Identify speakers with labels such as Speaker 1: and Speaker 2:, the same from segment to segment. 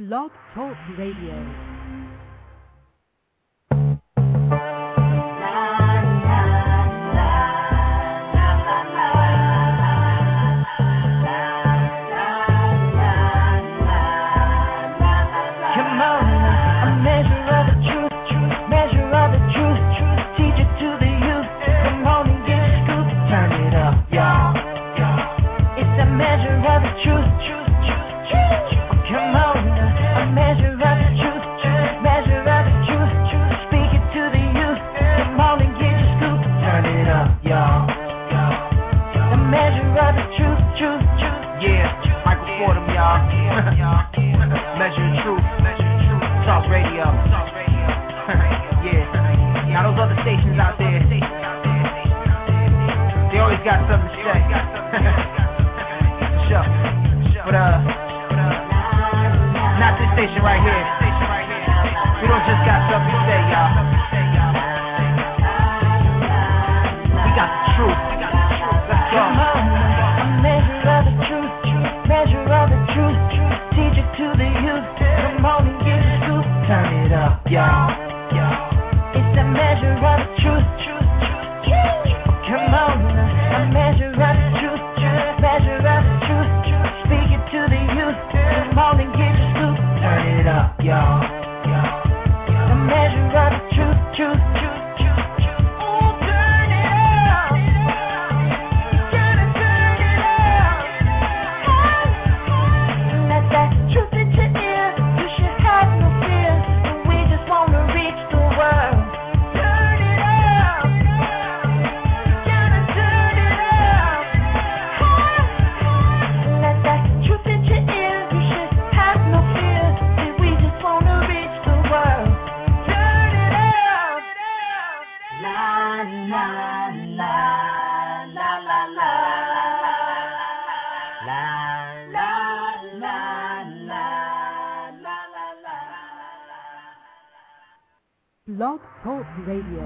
Speaker 1: Blog Talk Radio.
Speaker 2: Stations out there, they always got something to say. sure. But uh, not this station right here. We don't just got something to say, y'all. We got the truth.
Speaker 1: Blog Talk Radio.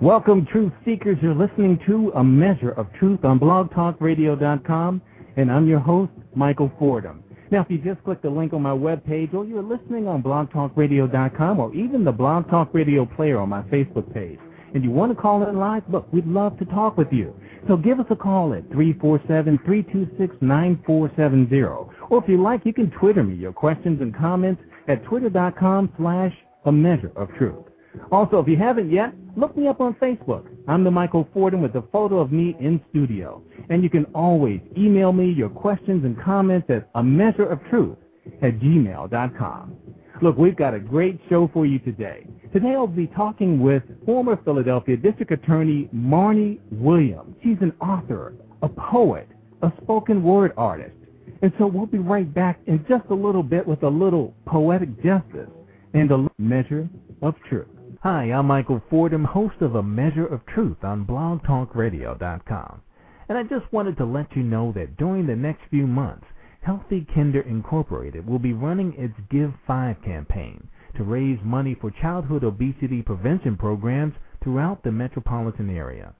Speaker 3: Welcome, truth seekers. You're listening to A Measure of Truth on blogtalkradio.com, and I'm your host, Michael Fordham. Now, if you just click the link on my webpage, or you're listening on blogtalkradio.com, or even the Blog Talk Radio player on my Facebook page, and you want to call in live, look, we'd love to talk with you. So give us a call at 347-326-9470. Or if you like, you can Twitter me your questions and comments at twitter.com slash a measure of truth. Also, if you haven't yet, look me up on Facebook. I'm the Michael Fordham with a photo of me in studio. And you can always email me your questions and comments at a measure of truth at gmail.com. Look, we've got a great show for you today. Today I'll be talking with former Philadelphia District Attorney Marni Williams. She's an author, a poet, a spoken word artist. And so we'll be right back in just a little bit with a little poetic justice and a measure of truth. Hi, I'm Michael Fordham, host of A Measure of Truth on blogtalkradio.com. And I just wanted to let you know that during the next few months, Healthy Kinder Incorporated will be running its Give 5 campaign to raise money for childhood obesity prevention programs throughout the metropolitan area.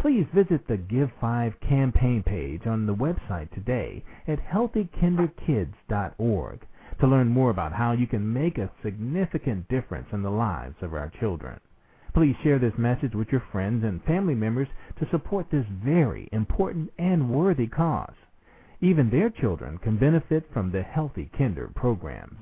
Speaker 3: Please visit the Give 5 campaign page on the website today at healthykinderkids.org to learn more about how you can make a significant difference in the lives of our children. Please share this message with your friends and family members to support this very important and worthy cause. Even their children can benefit from the Healthy Kinder programs.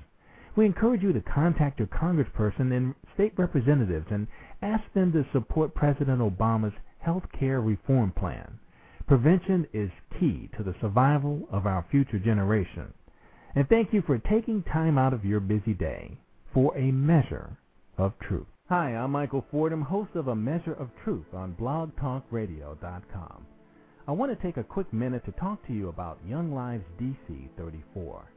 Speaker 3: We encourage you to contact your congressperson and state representatives and ask them to support President Obama's health care reform plan. Prevention is key to the survival of our future generation. And thank you for taking time out of your busy day for a measure of truth. Hi, I'm Michael Fordham, host of A Measure of Truth on blogtalkradio.com. I want to take a quick minute to talk to you about Young Lives DC 34.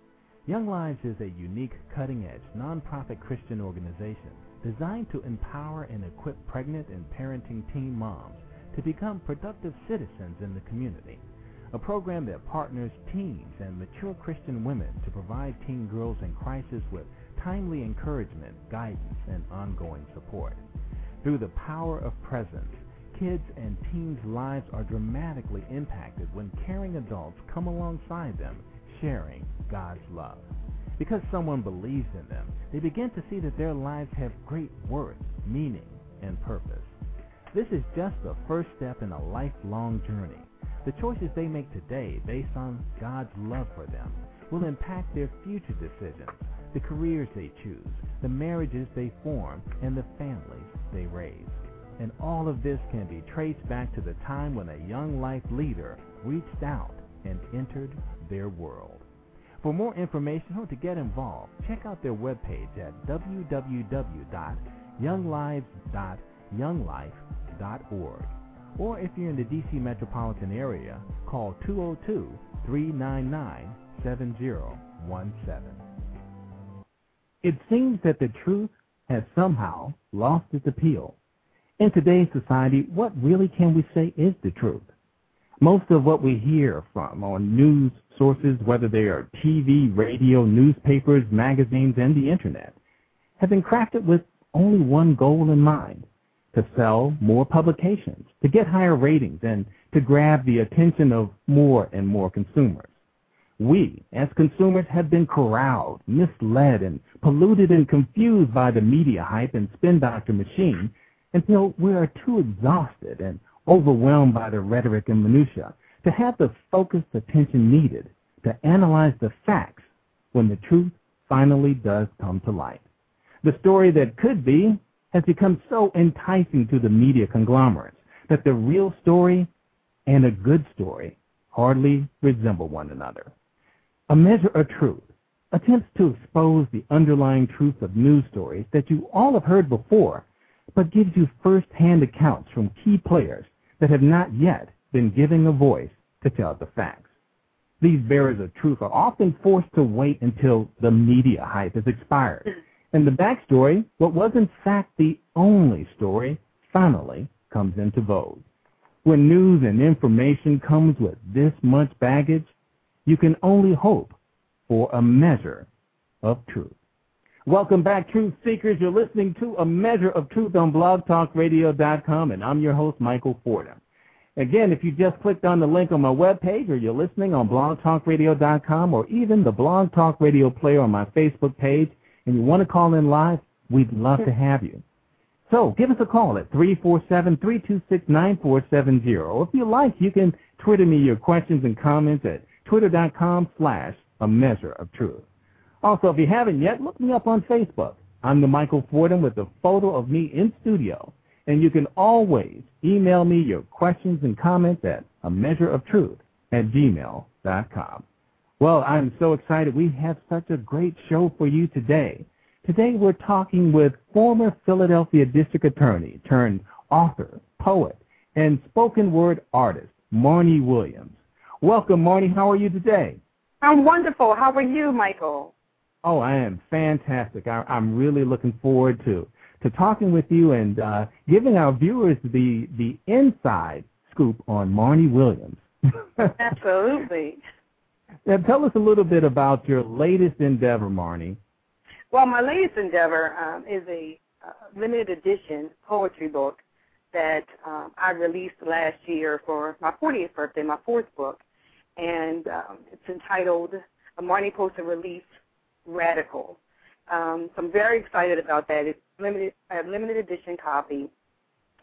Speaker 3: Young Lives is a unique, cutting-edge, nonprofit Christian organization designed to empower and equip pregnant and parenting teen moms to become productive citizens in the community. a program that partners teens and mature Christian women to provide teen girls in crisis with timely encouragement, guidance, and ongoing support. Through the power of presence, Kids and teens' lives are dramatically impacted when caring adults come alongside them, sharing God's love. Because someone believes in them, they begin to see that their lives have great worth, meaning, and purpose. This is just the first step in a lifelong journey. The choices they make today based on God's love for them will impact their future decisions, the careers they choose, the marriages they form, and the families they raise. And all of this can be traced back to the time when a young life leader reached out and entered their world. For more information or to get involved, check out their webpage at www.younglives.younglife.org. Or if you're in the D.C. metropolitan area, call 202 399 7017. It seems that the truth has somehow lost its appeal. In today's society, what really can we say is the truth? Most of what we hear from on news sources, whether they are TV, radio, newspapers, magazines, and the internet, have been crafted with only one goal in mind to sell more publications, to get higher ratings, and to grab the attention of more and more consumers. We, as consumers, have been corralled, misled, and polluted and confused by the media hype and spin doctor machine until we are too exhausted and overwhelmed by the rhetoric and minutia to have the focused attention needed to analyze the facts when the truth finally does come to light. The story that could be has become so enticing to the media conglomerates that the real story and a good story hardly resemble one another. A measure of truth attempts to expose the underlying truth of news stories that you all have heard before, but gives you first-hand accounts from key players that have not yet been giving a voice to tell the facts. These bearers of truth are often forced to wait until the media hype has expired and the backstory, what was in fact the only story, finally comes into vogue. When news and information comes with this much baggage, you can only hope for a measure of truth. Welcome back, Truth Seekers. You're listening to A Measure of Truth on blogtalkradio.com, and I'm your host, Michael Fordham. Again, if you just clicked on the link on my webpage, or you're listening on blogtalkradio.com, or even the Blog Talk Radio player on my Facebook page, and you want to call in live, we'd love to have you. So give us a call at 347-326-9470. Or if you like, you can Twitter me your questions and comments at twitter.com slash a measure of truth. Also, if you haven't yet, look me up on Facebook. I'm the Michael Fordham with a photo of me in studio. And you can always email me your questions and comments at a measure of truth at gmail.com. Well, I'm so excited. We have such a great show for you today. Today we're talking with former Philadelphia District Attorney turned author, poet, and spoken word artist, Marni Williams. Welcome, Marni. How are you today?
Speaker 4: I'm wonderful. How are you, Michael?
Speaker 3: Oh, I am fantastic. I, am really looking forward to to talking with you and uh, giving our viewers the the inside scoop on Marni Williams.
Speaker 4: Absolutely.
Speaker 3: Now, tell us a little bit about your latest endeavor, Marni.
Speaker 4: Well, my latest endeavor um, is a uh, limited edition poetry book that um, I released last year for my 40th birthday, my fourth book, and um, it's entitled "A Marni Poster Release Radical." Um, so I'm very excited about that. It's limited, a limited edition copy,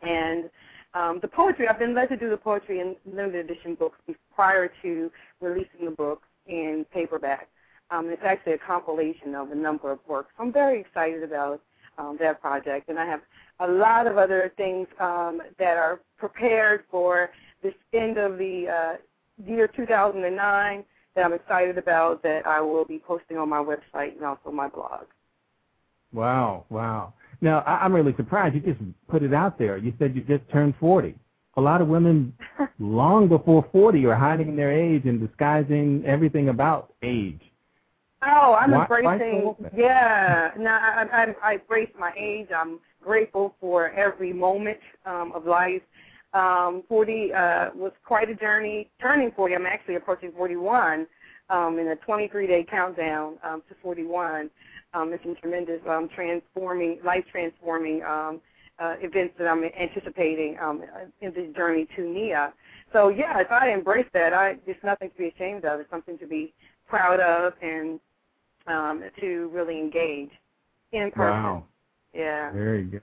Speaker 4: and um, the poetry, I've been led to do the poetry in limited edition books prior to releasing the book in paperback. Um, it's actually a compilation of a number of works. I'm very excited about um, that project, and I have a lot of other things um, that are prepared for this end of the uh, year 2009 that I'm excited about that I will be posting on my website and also my blog.
Speaker 3: Wow, wow. Now, I, I'm really surprised. You just put it out there. You said you just turned 40. A lot of women long before 40 are hiding their age and disguising everything about age.
Speaker 4: Oh, I'm
Speaker 3: why,
Speaker 4: embracing.
Speaker 3: Why
Speaker 4: yeah, no, I, I, I embrace my age. I'm grateful for every moment um, of life. Um, 40 uh, was quite a journey. Turning 40, I'm actually approaching 41 um, in a 23-day countdown um, to 41. Um, it's been tremendous, um, transforming, life transforming um, uh, events that I'm anticipating um, in this journey to NIA. So yeah, if I embrace that. I it's nothing to be ashamed of. It's something to be proud of and um, to really engage in person.
Speaker 3: Wow.
Speaker 4: Yeah.
Speaker 3: Very good.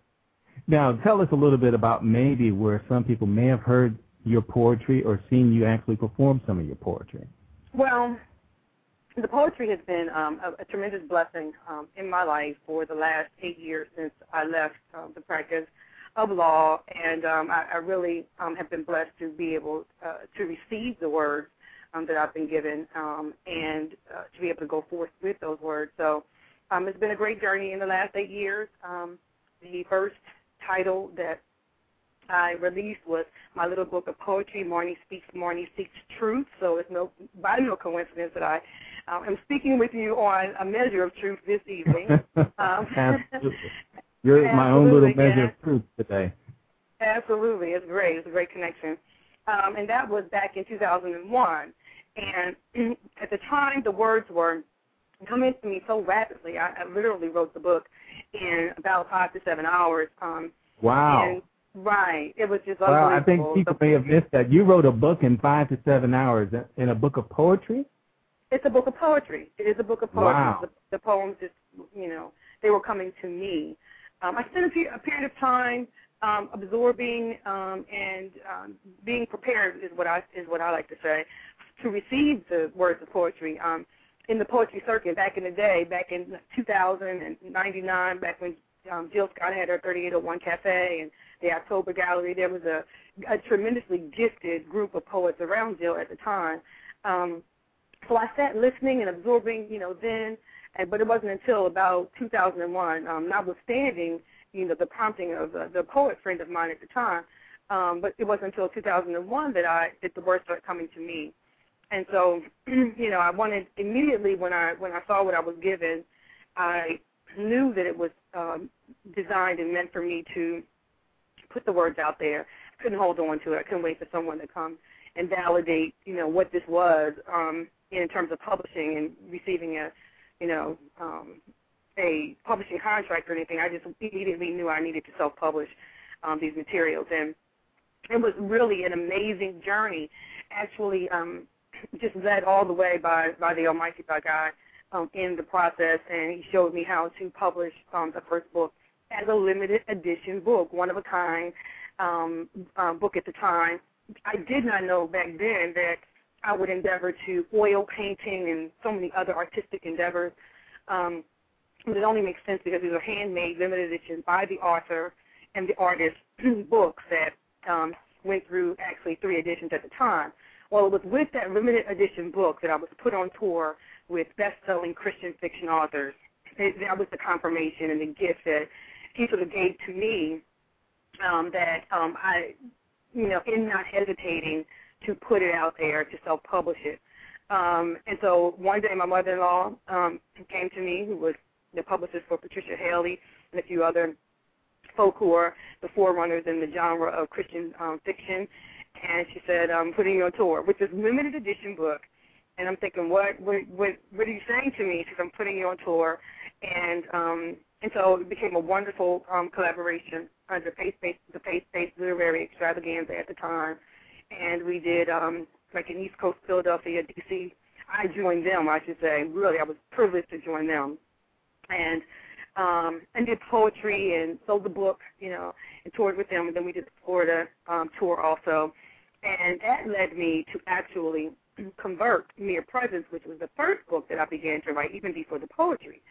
Speaker 3: Now, tell us a little bit about maybe where some people may have heard your poetry or seen you actually perform some of your poetry.
Speaker 4: Well, the poetry has been um, a, a tremendous blessing um, in my life for the last eight years since I left um, the practice of law, and um, I, I really um, have been blessed to be able uh, to receive the words um, that I've been given and uh, to be able to go forth with those words. So it's been a great journey in the last eight years. The first title that I released was my little book of poetry, Marni Speaks, Marni Seeks Truth. So it's no by no coincidence that I um, am speaking with you on a measure of truth this evening. Um,
Speaker 3: Absolutely. You're my own little measure
Speaker 4: yeah.
Speaker 3: of truth today.
Speaker 4: Absolutely, it's great. It's a great connection. Um, and that was back in 2001. And at the time, the words were coming to me so rapidly. I, I literally wrote the book in about five to seven hours. Um,
Speaker 3: Wow.
Speaker 4: And right, it was just
Speaker 3: Well, I think people may have missed that. You wrote a book in five to seven hours in a book of poetry?
Speaker 4: It's a book of poetry. It is a book of poetry.
Speaker 3: Wow.
Speaker 4: The, the poems just, you know, they were coming to me. Um, I spent a, pe- a period of time um, absorbing um, and um, being prepared is what I is what I like to say to receive the words of poetry. Um, in the poetry circuit back in the day, back in 2099, back when um, Jill Scott had her 3801 Cafe and the October Gallery, there was a, a tremendously gifted group of poets around Jill at the time. Um, so I sat listening and absorbing, you know, then, and, but it wasn't until about 2001, um, notwithstanding, you know, the prompting of uh, the poet friend of mine at the time, um, but it wasn't until 2001 that I that the words started coming to me, and so, you know, I wanted immediately when I when I saw what I was given, I knew that it was um, designed and meant for me to put the words out there. I couldn't hold on to it. I couldn't wait for someone to come and validate, you know, what this was um, in terms of publishing and receiving a, you know, um, a publishing contract or anything. I just immediately knew I needed to self-publish um, these materials, and it was really an amazing journey. Actually, um, just led all the way by by the Almighty, by God, um, in the process, and He showed me how to publish um, the first book as a limited edition book, one of a kind um, uh, book at the time. I did not know back then that I would endeavor to oil painting and so many other artistic endeavors. Um, but it only makes sense because these are handmade, limited editions by the author and the artist books that um, went through actually three editions at the time. Well, it was with that limited edition book that I was put on tour with best-selling Christian fiction authors. It, that was the confirmation and the gift that he sort of gave to me um, that um, I, you know, in not hesitating to put it out there to self-publish it. Um, and so one day my mother-in-law um, came to me, who was the publicist for Patricia Haley and a few other folk who are the forerunners in the genre of Christian um, fiction. And she said, I'm putting you on tour with this limited edition book. And I'm thinking, what, what, what, what are you saying to me? Said, I'm putting you on tour. And, um, and so it became a wonderful um, collaboration under faith-based, the faith-based literary extravaganza at the time. And we did, um, like in East Coast, Philadelphia, D.C. I joined them, I should say. Really, I was privileged to join them. And um, and did poetry and sold the book, you know, and toured with them. And then we did the Florida um, tour also. And that led me to actually convert Mere Presence, which was the first book that I began to write, even before the poetry.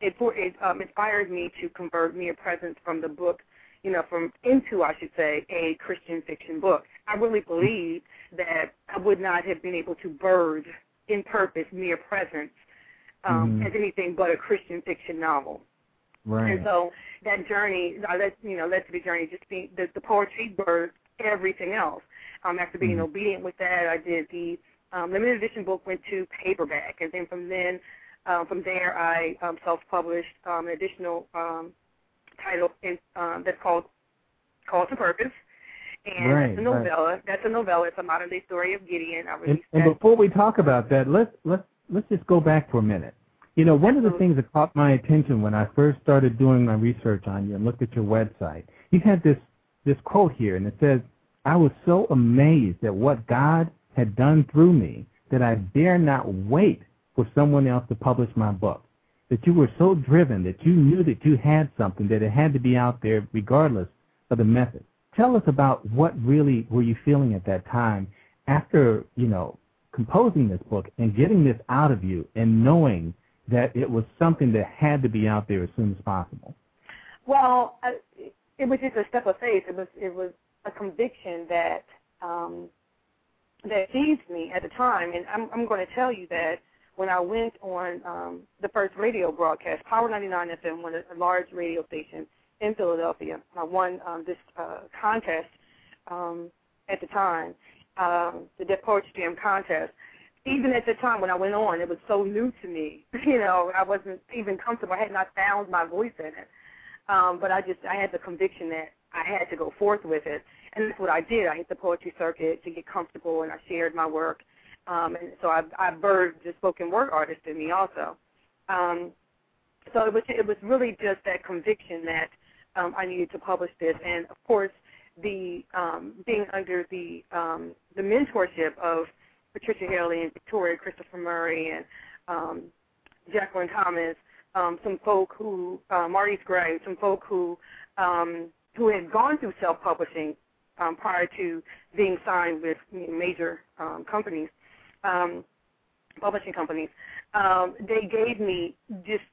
Speaker 4: It, for, it um, inspired me to convert Mere Presence from the book, you know, from into, I should say, a Christian fiction book. I really believe that I would not have been able to birth in purpose Mere Presence um,
Speaker 3: Mhm.
Speaker 4: as anything but a Christian fiction novel.
Speaker 3: Right.
Speaker 4: And so that journey, led, you know, led to the journey just being the, the poetry birthed everything else. Um, after being
Speaker 3: Mhm.
Speaker 4: obedient with that, I did the um, limited edition book went to paperback, and then from then, um, from there, I um, self-published um, an additional um, title um, that's called "Call to Purpose," and
Speaker 3: Right,
Speaker 4: that's a
Speaker 3: right.
Speaker 4: novella. That's a novella. It's a modern day story of Gideon. I
Speaker 3: And,
Speaker 4: released
Speaker 3: and
Speaker 4: that.
Speaker 3: before we talk about that, let's let's let's just go back for a minute. You know, one of the things that caught my attention when I first started doing my research on you and looked at your website you had this this quote here, and it says, "I was so amazed at what God had done through me that I dare not wait for someone else to publish my book." That you were so driven that you knew that you had something that it had to be out there regardless of the method. Tell us about what really were you feeling at that time after you know composing this book and getting this out of you and knowing that it was something that had to be out there as soon as possible?
Speaker 4: Well, I, it was just a step of faith. It was it was a conviction that um, that seized me at the time, and I'm I'm going to tell you that when I went on um, the first radio broadcast, Power 99 FM, one a large radio station in Philadelphia, I won um, this uh, contest um, at the time, um, the Def Poetry Jam contest. Even at the time when I went on, it was so new to me. You know, I wasn't even comfortable. I had not found my voice in it. Um, but I just I had the conviction that I had to go forth with it, and that's what I did. I hit the poetry circuit to get comfortable, and I shared my work. Um, and so I, I birthed the spoken word artist in me also. Um, so it was it was really just that conviction that um, I needed to publish this, and of course the um, being under the um, the mentorship of Patricia Haley and Victoria Christopher Murray and um, Jacquelin Thomas, um, some folk who uh, Maurice Gray, some folk who um, who had gone through self-publishing um, prior to being signed with you know, major um, companies, um, publishing companies. Um, they gave me just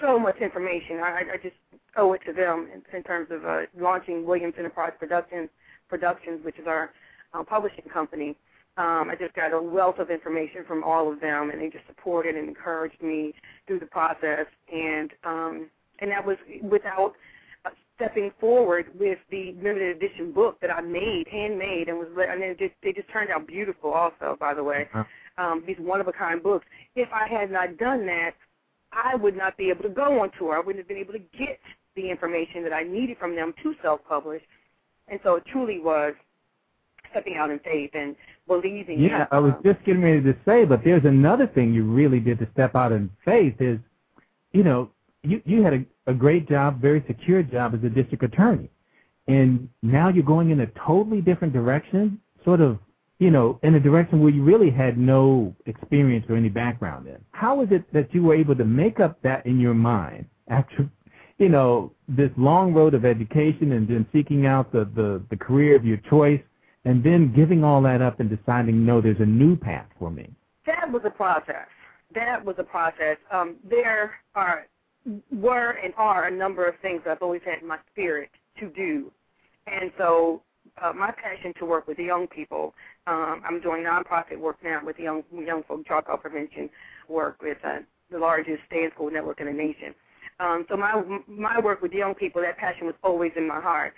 Speaker 4: so much information. I, I just owe it to them in, in terms of uh, launching Williams Enterprise Productions, Productions, which is our uh, publishing company. Um, I just got a wealth of information from all of them, and they just supported and encouraged me through the process. And um, and that was without stepping forward with the limited edition book that I made, handmade, and was and it just they just turned out beautiful. Also, by the way,
Speaker 3: Uh-huh.
Speaker 4: um, these one of a kind books. If I had not done that, I would not be able to go on tour. I wouldn't have been able to get the information that I needed from them to self-publish. And so it truly was stepping out in faith and believing.
Speaker 3: Yeah,
Speaker 4: that,
Speaker 3: I was
Speaker 4: um,
Speaker 3: just getting ready to say, but there's another thing you really did to step out in faith is, you know, you you had a, a great job, very secure job as a district attorney, and now you're going in a totally different direction, sort of, you know, in a direction where you really had no experience or any background in. How is it that you were able to make up that in your mind after, you know, this long road of education and then seeking out the the, the career of your choice? and then giving all that up and deciding, no, there's a new path for me.
Speaker 4: that was a process. That was a process. Um, there are were and are a number of things I've always had in my spirit to do, and so uh, my passion to work with the young people. Um, I'm doing nonprofit work now with young young folk dropout prevention work with uh, the largest in school network in the nation. Um, so my my work with young people, that passion was always in my heart.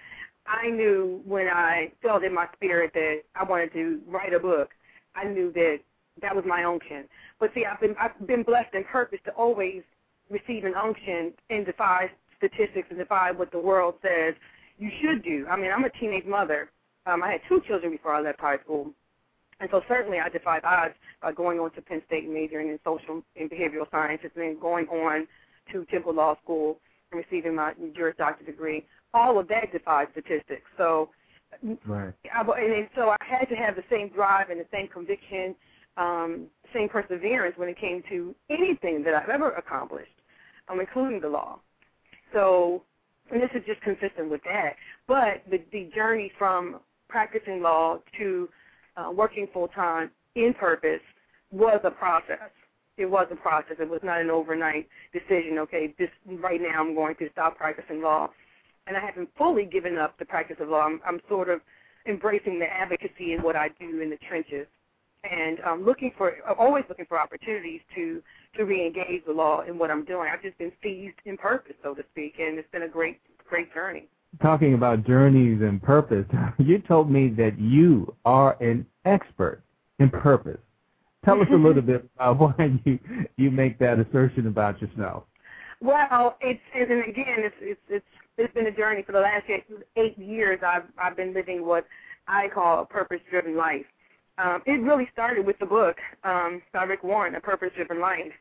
Speaker 4: I knew when I felt in my spirit that I wanted to write a book, I knew that that was my unction. But see, I've been I've been blessed and purpose to always receive an unction and defy statistics and defy what the world says you should do. I mean, I'm a teenage mother. Um, I had two children before I left high school, and so certainly I defied odds by going on to Penn State and majoring in social and behavioral sciences, and then going on to Temple Law School and receiving my Juris Doctor degree all of that defies statistics. So,
Speaker 3: Right.
Speaker 4: I, and, and so I had to have the same drive and the same conviction, um, same perseverance when it came to anything that I've ever accomplished, um, including the law. So, and this is just consistent with that. But the, the journey from practicing law to uh, working full time in purpose was a process. It was a process. It was not an overnight decision. Okay, this right now I'm going to stop practicing law and I haven't fully given up the practice of law. I'm, I'm sort of embracing the advocacy in what I do in the trenches, and um, looking for always looking for opportunities to to reengage the law in what I'm doing. I've just been seized in purpose, so to speak, and it's been a great great journey.
Speaker 3: Talking about journeys and purpose, you told me that you are an expert in purpose. Tell us a little bit about why you you make that assertion about yourself.
Speaker 4: Well, it's and again, it's it's it's it's been a journey for the last eight, eight years. I've I've been living what I call a purpose-driven life. Um, it really started with the book um, by Rick Warren, A Purpose-Driven Life,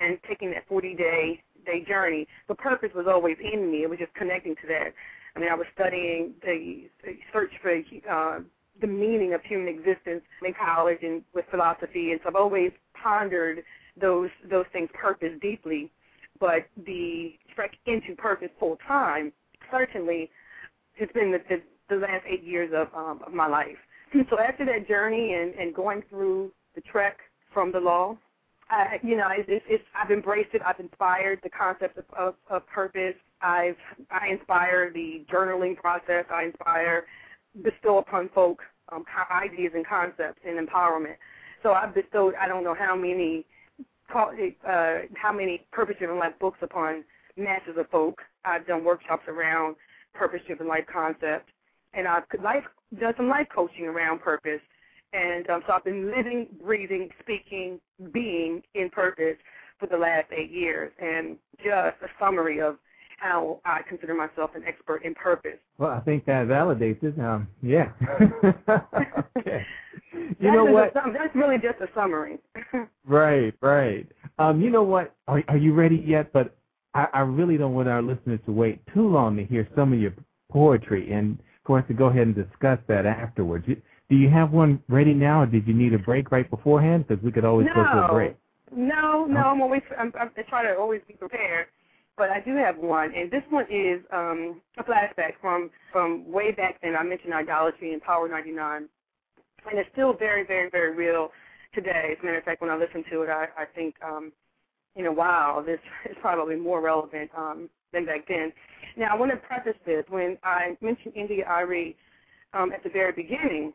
Speaker 4: and taking that 40-day day journey. The purpose was always in me. It was just connecting to that. I mean, I was studying the, the search for uh, the meaning of human existence in college and with philosophy, and so I've always pondered those those things, purpose deeply. But the trek into purpose full time certainly has been the, the, the last eight years of um, of my life. So after that journey and, and going through the trek from the law, I, you know, it's, it's, I've embraced it. I've inspired the concept of, of, of purpose. I've I inspire the journaling process. I inspire bestow upon folk um, ideas and concepts and empowerment. So I've bestowed I don't know how many uh, how many purpose-driven life books upon masses of folk. I've done workshops around purpose-driven life concept, and I've life done some life coaching around purpose. And um, so I've been living, breathing, speaking, being in purpose for the last eight years. And just a summary of how I consider myself an expert in purpose.
Speaker 3: Well, I think that validates it. Um, yeah. okay. You know what?
Speaker 4: A, that's really just a summary.
Speaker 3: right, right. Um, you know what? Are, are you ready yet? But I, I really don't want our listeners to wait too long to hear some of your poetry, and course to go ahead and discuss that afterwards. Do you have one ready now, or did you need a break right beforehand? Because we could always
Speaker 4: no.
Speaker 3: go to a break.
Speaker 4: No, no, I'm always I'm, I'm trying to always be prepared but I do have one, and this one is um, a flashback from from way back then. I mentioned idolatry and Power 99, and it's still very, very, very real today. As a matter of fact, when I listen to it, I, I think, um, you know, wow, this is probably more relevant um, than back then. Now, I want to preface this when I mentioned India.Arie um, at the very beginning.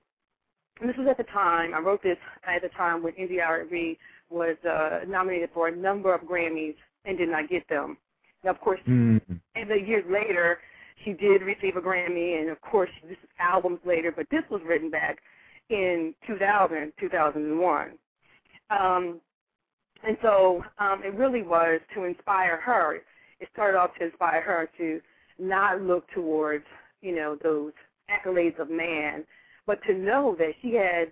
Speaker 4: And this was at the time I wrote this at the time when India.Arie was uh, nominated for a number of Grammys and did not get them. Now, of course,
Speaker 3: mm-hmm.
Speaker 4: and the years later, she did receive a Grammy, and of course, this is albums later, but this was written back in 2000, 2001. Um, and so um, it really was to inspire her. It started off to inspire her to not look towards, you know, those accolades of man, but to know that she had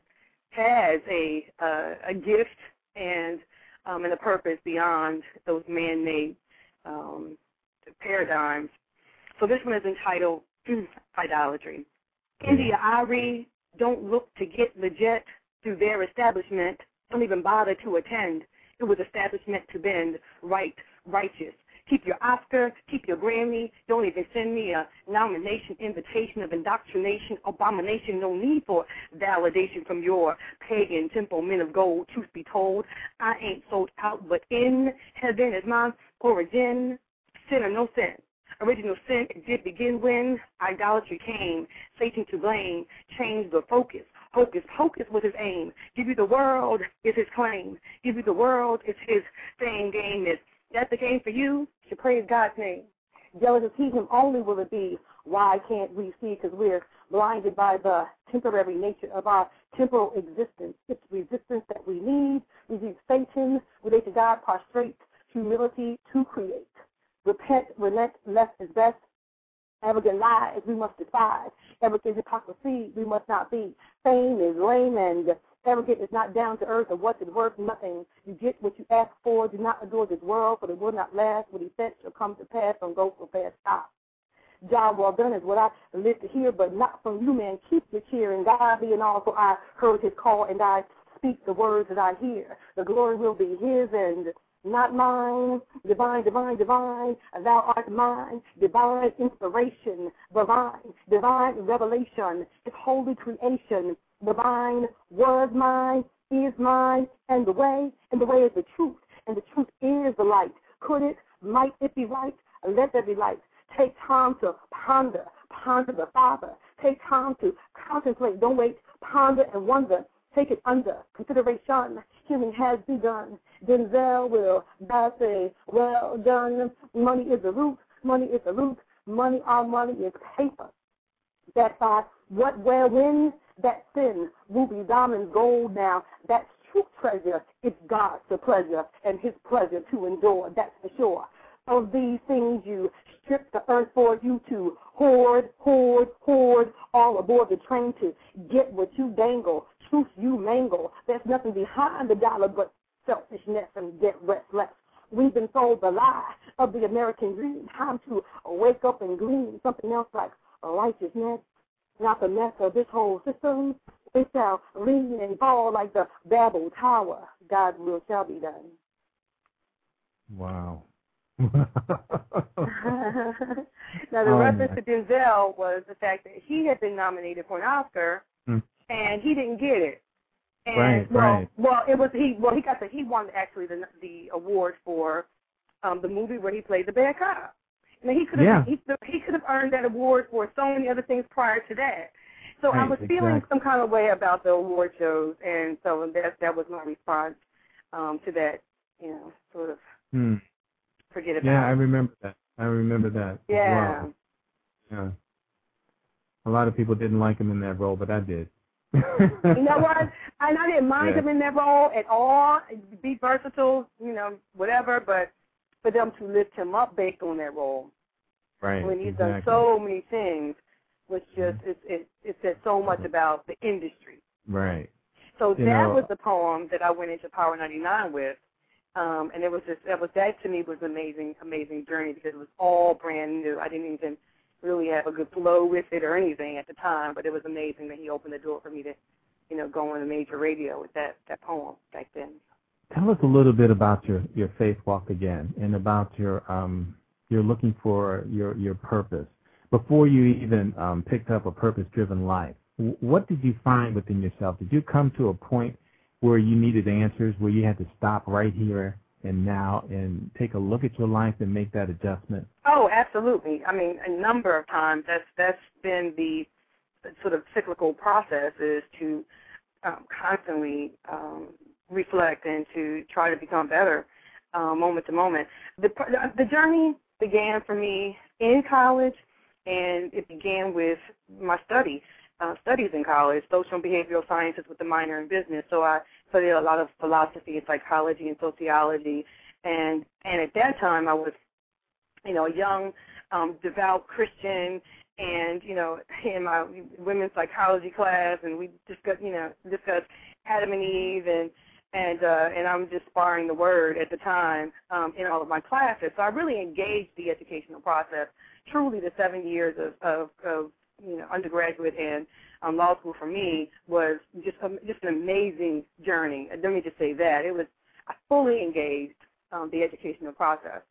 Speaker 4: has a uh, a gift and um, and a purpose beyond those man-made um, paradigms. So this one is entitled Idolatry. India.Arie don't look to get legit through their establishment, don't even bother to attend. It was establishment to bend, right, righteous. Keep your Oscar, keep your Grammy. Don't even send me a nomination, invitation of indoctrination, abomination. No need for validation from your pagan temple men of gold. Truth be told, I ain't sold out, but in heaven is my origin. Sin or no sin. Original sin did begin when idolatry came. Satan to blame changed the focus. Hocus pocus was his aim. Give you the world is his claim. Give you the world is his fame game. Is that the game for you? Praise God's name. Jealous as he him only will it be. Why can't we see? Because we're blinded by the temporary nature of our temporal existence. It's resistance that we need. Resist Satan. Relate to God. Prostrate. Humility to create. Repent. Relent. Less is best. Arrogant lies we must despise. Arrogant hypocrisy we must not be. Fame is lame and arrogant is not down to earth, or what is worth nothing. You get what you ask for. Do not adore this world, for it will not last. What he said shall come to pass. Don't go so fast. Stop. Job well done is what I live to hear, but not from you, man. Keep your cheer and God being all. So I heard his call and I speak the words that I hear. The glory will be his and not mine. Divine, divine, divine, thou art mine. Divine inspiration, divine, divine revelation, His holy creation. The divine was mine, is mine, and the way, and the way is the truth, and the truth is the light. Could it, might it be right? Let there be light. Take time to ponder, ponder the Father. Take time to contemplate. Don't wait, ponder and wonder. Take it under consideration. Healing has begun. Denzel will die say, well done. Money is the root. Money is the root. Money, our money is paper. That's by what, where, when, that sin, ruby, diamond, gold now, that's true treasure. It's God's pleasure and his pleasure to endure, that's for sure. Of these things you strip the earth for you to hoard, hoard, hoard, all aboard the train to get what you dangle, truth you mangle. There's nothing behind the dollar but selfishness and get restless. We've been sold the lie of the American dream. Time to wake up and glean something else like righteousness, not the mess of this whole system. It shall lean and fall like the Babel Tower. God will shall be done.
Speaker 3: Wow.
Speaker 4: now, the
Speaker 3: Oh,
Speaker 4: reference to Denzel was the fact that he had been nominated for an Oscar
Speaker 3: Hmm.
Speaker 4: and he didn't get it. And
Speaker 3: Right,
Speaker 4: well,
Speaker 3: right.
Speaker 4: well, it was he. Well, he got the he won actually the the award for um the movie where he played the bad cop. And he could have
Speaker 3: Yeah.
Speaker 4: he, he could have earned that award for so many other things prior to that. So I
Speaker 3: Right,
Speaker 4: was feeling
Speaker 3: exactly.
Speaker 4: some kind of way about the award shows, and so that that was my response um to that. You know, sort of
Speaker 3: Hmm.
Speaker 4: forget about. It.
Speaker 3: Yeah, I remember that. I remember that.
Speaker 4: Yeah.
Speaker 3: well. Yeah. A lot of people didn't like him in that role, but I did.
Speaker 4: You know what? And I didn't mind
Speaker 3: Yeah.
Speaker 4: him in that role at all. Be versatile, you know, whatever. But for them to lift him up based on that role,
Speaker 3: Right.
Speaker 4: when he's
Speaker 3: exactly.
Speaker 4: done so many things, was just it, it it said so much about the industry.
Speaker 3: Right.
Speaker 4: So
Speaker 3: You
Speaker 4: that
Speaker 3: know-
Speaker 4: was the poem that I went into Power 99 with. Um, and it was just that was that to me was an amazing, amazing journey because it was all brand new. I didn't even really have a good flow with it or anything at the time, but it was amazing that he opened the door for me to, you know, go on the major radio with that that poem back then.
Speaker 3: Tell us a little bit about your your faith walk again, and about your um you're looking for your your purpose before you even um, picked up a purpose-driven life. What did you find within yourself? Did you come to a point where you needed answers, where you had to stop right here and now and take a look at your life and make that adjustment?
Speaker 4: Oh, absolutely. I mean, a number of times that's that's been the sort of cyclical process is to um, constantly um, reflect and to try to become better uh, moment to moment. The the journey began for me in college, and it began with my study. Uh, studies in college, social and behavioral sciences with a minor in business. So I studied a lot of philosophy and psychology and sociology, and and at that time I was you know, a young, um, devout Christian, and you know, in my women's psychology class, and we discussed, you know, discussed Adam and Eve, and and uh, and I'm just sparring the word at the time um, in all of my classes. So I really engaged the educational process. Truly, the seven years of of, of you know undergraduate and um, law school for me was just a, just an amazing journey. Let me just say that it was I fully engaged um, the educational process.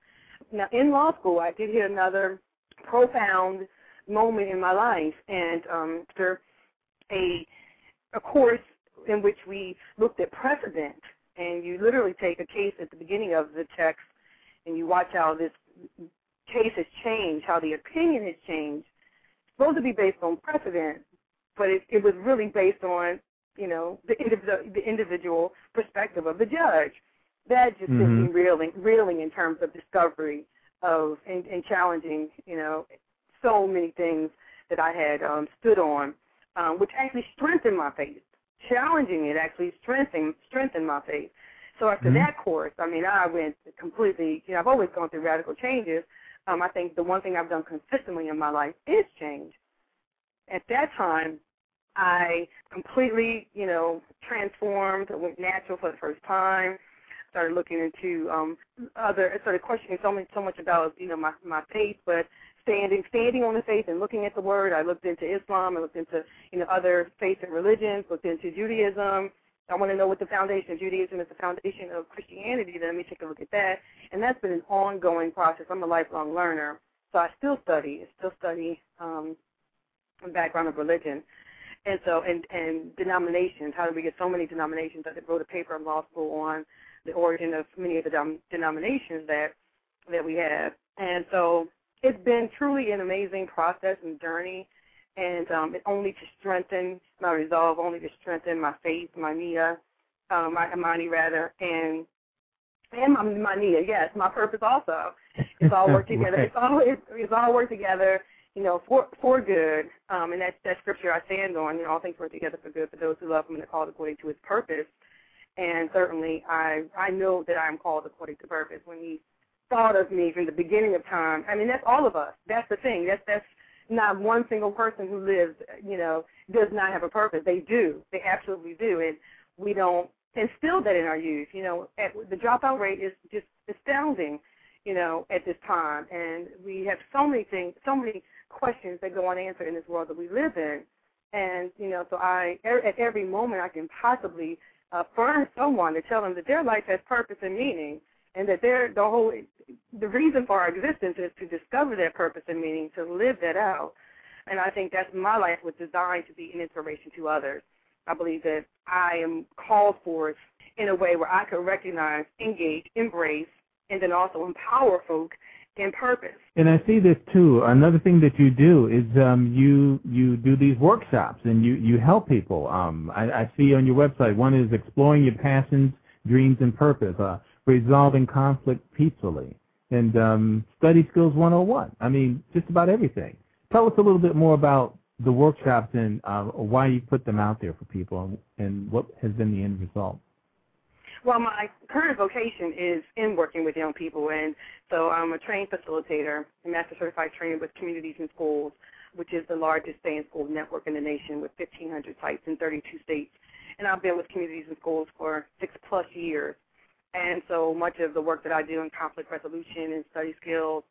Speaker 4: Now, in law school, I did hit another profound moment in my life, and um, after a a course in which we looked at precedent, and you literally take a case at the beginning of the text, and you watch how this case has changed, how the opinion has changed. It's supposed to be based on precedent, but it, it was really based on you know the individual, the individual perspective of the judge. That just sent me reeling, reeling in terms of discovery of and, and challenging, you know, so many things that I had um, stood on, um, which actually strengthened my faith. Challenging it actually strengthened strengthened my faith. So after
Speaker 3: Mhm.
Speaker 4: that course, I mean, I went completely. You know, I've always gone through radical changes. Um, I think the one thing I've done consistently in my life is change. At that time, I completely, you know, transformed. Went natural for the first time. Started looking into um, other. Started questioning so much, so much about, you know, my my faith, but standing standing on the faith and looking at the word. I looked into Islam. I looked into, you know, other faiths and religions. Looked into Judaism. I want to know what the foundation of Judaism is, the foundation of Christianity. Then let me take a look at that. And that's been an ongoing process. I'm a lifelong learner, so I still study. I still study um, the background of religion. And so, and, and denominations, how did we get so many denominations? I wrote a paper in law school on the origin of many of the denominations that that we have. And so it's been truly an amazing process and journey, and um, it only to strengthen my resolve, only to strengthen my faith, my nia, um, my imani rather, and and my, my nia, yes, my purpose also. It's all work together.
Speaker 3: Right.
Speaker 4: It's all it's, it's all work together you know, for for good, um, and that's that scripture I stand on. You know, all things work together for good for those who love Him and are called according to His purpose. And certainly, I I know that I am called according to purpose. When He thought of me from the beginning of time, I mean, that's all of us. That's the thing. That's that's not one single person who lives. You know, does not have a purpose. They do. They absolutely do, and we don't instill that in our youth. You know, at, the dropout rate is just astounding you know, at this time. And we have so many things, so many questions that go unanswered in this world that we live in. And you know, so I er, at every moment I can possibly affirm someone to tell them that their life has purpose and meaning, and that their the whole the reason for our existence is to discover that purpose and meaning, to live that out. And I think that's my life was designed to be an inspiration to others. I believe that I am called forth in a way where I can recognize, engage, embrace, and then also empower folk in purpose.
Speaker 3: And I see this too. Another thing that you do is um, you you do these workshops and you you help people. Um, I, I see on your website one is exploring your passions, dreams, and purpose, uh, resolving conflict peacefully, and um, study skills 101. I mean, just about everything. Tell us a little bit more about the workshops and uh, why you put them out there for people and, and what has been the end result.
Speaker 4: Well, my current vocation is in working with young people, and so I'm a trained facilitator, a master certified trainer with Communities in Schools, which is the largest stay in school network in the nation with 1,500 sites in 32 states. And I've been with Communities in Schools for six plus years. And so much of the work that I do in conflict resolution and study skills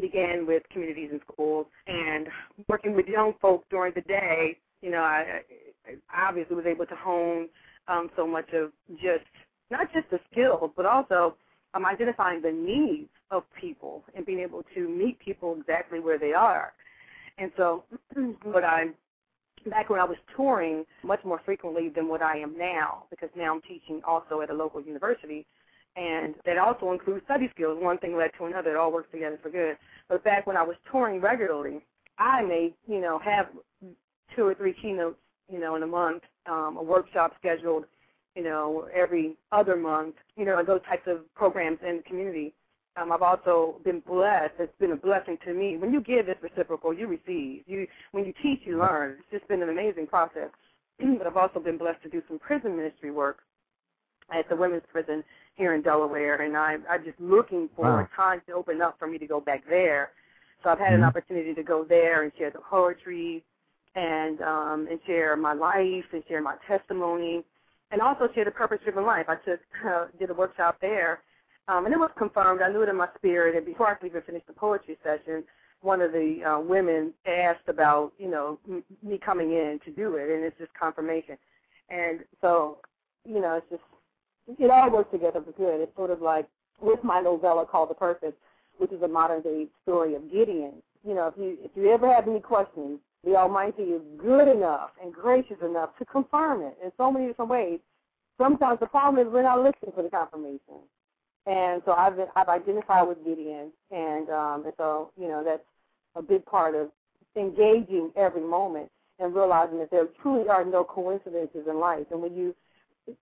Speaker 4: began with Communities in Schools and working with young folks during the day. You know, I, I obviously was able to hone um, so much of just not just the skills, but also um, identifying the needs of people and being able to meet people exactly where they are. And so, what I back when I was touring much more frequently than what I am now, because now I'm teaching also at a local university, and that also includes study skills. One thing led to another; it all works together for good. But back when I was touring regularly, I may, you know, have two or three keynotes, you know, in a month, um, a workshop scheduled, you know, every other month, you know, those types of programs in the community. Um, I've also been blessed. It's been a blessing to me. When you give, it's reciprocal. You receive. You when you teach, you learn. It's just been an amazing process. but I've also been blessed to do some prison ministry work at the women's prison here in Delaware, and I, I'm just looking for
Speaker 3: Wow.
Speaker 4: time to open up for me to go back there. So I've had
Speaker 3: Mhm.
Speaker 4: an opportunity to go there and share the poetry, and um, and share my life and share my testimony, and also share the purpose-driven life. I took uh, did a workshop there, um, and it was confirmed. I knew it in my spirit. And before I could even finished the poetry session, one of the uh, women asked about you know m- me coming in to do it, and it's just confirmation. And so you know, it's just it all works together for good. It's sort of like with my novella called The Purpose, which is a modern day story of Gideon. You know, if you if you ever have any questions, the Almighty is good enough and gracious enough to confirm it in so many different ways. Sometimes the problem is we're not listening for the confirmation. And so I've I've identified with Gideon, and um, and so you know that's a big part of engaging every moment and realizing that there truly are no coincidences in life. And when you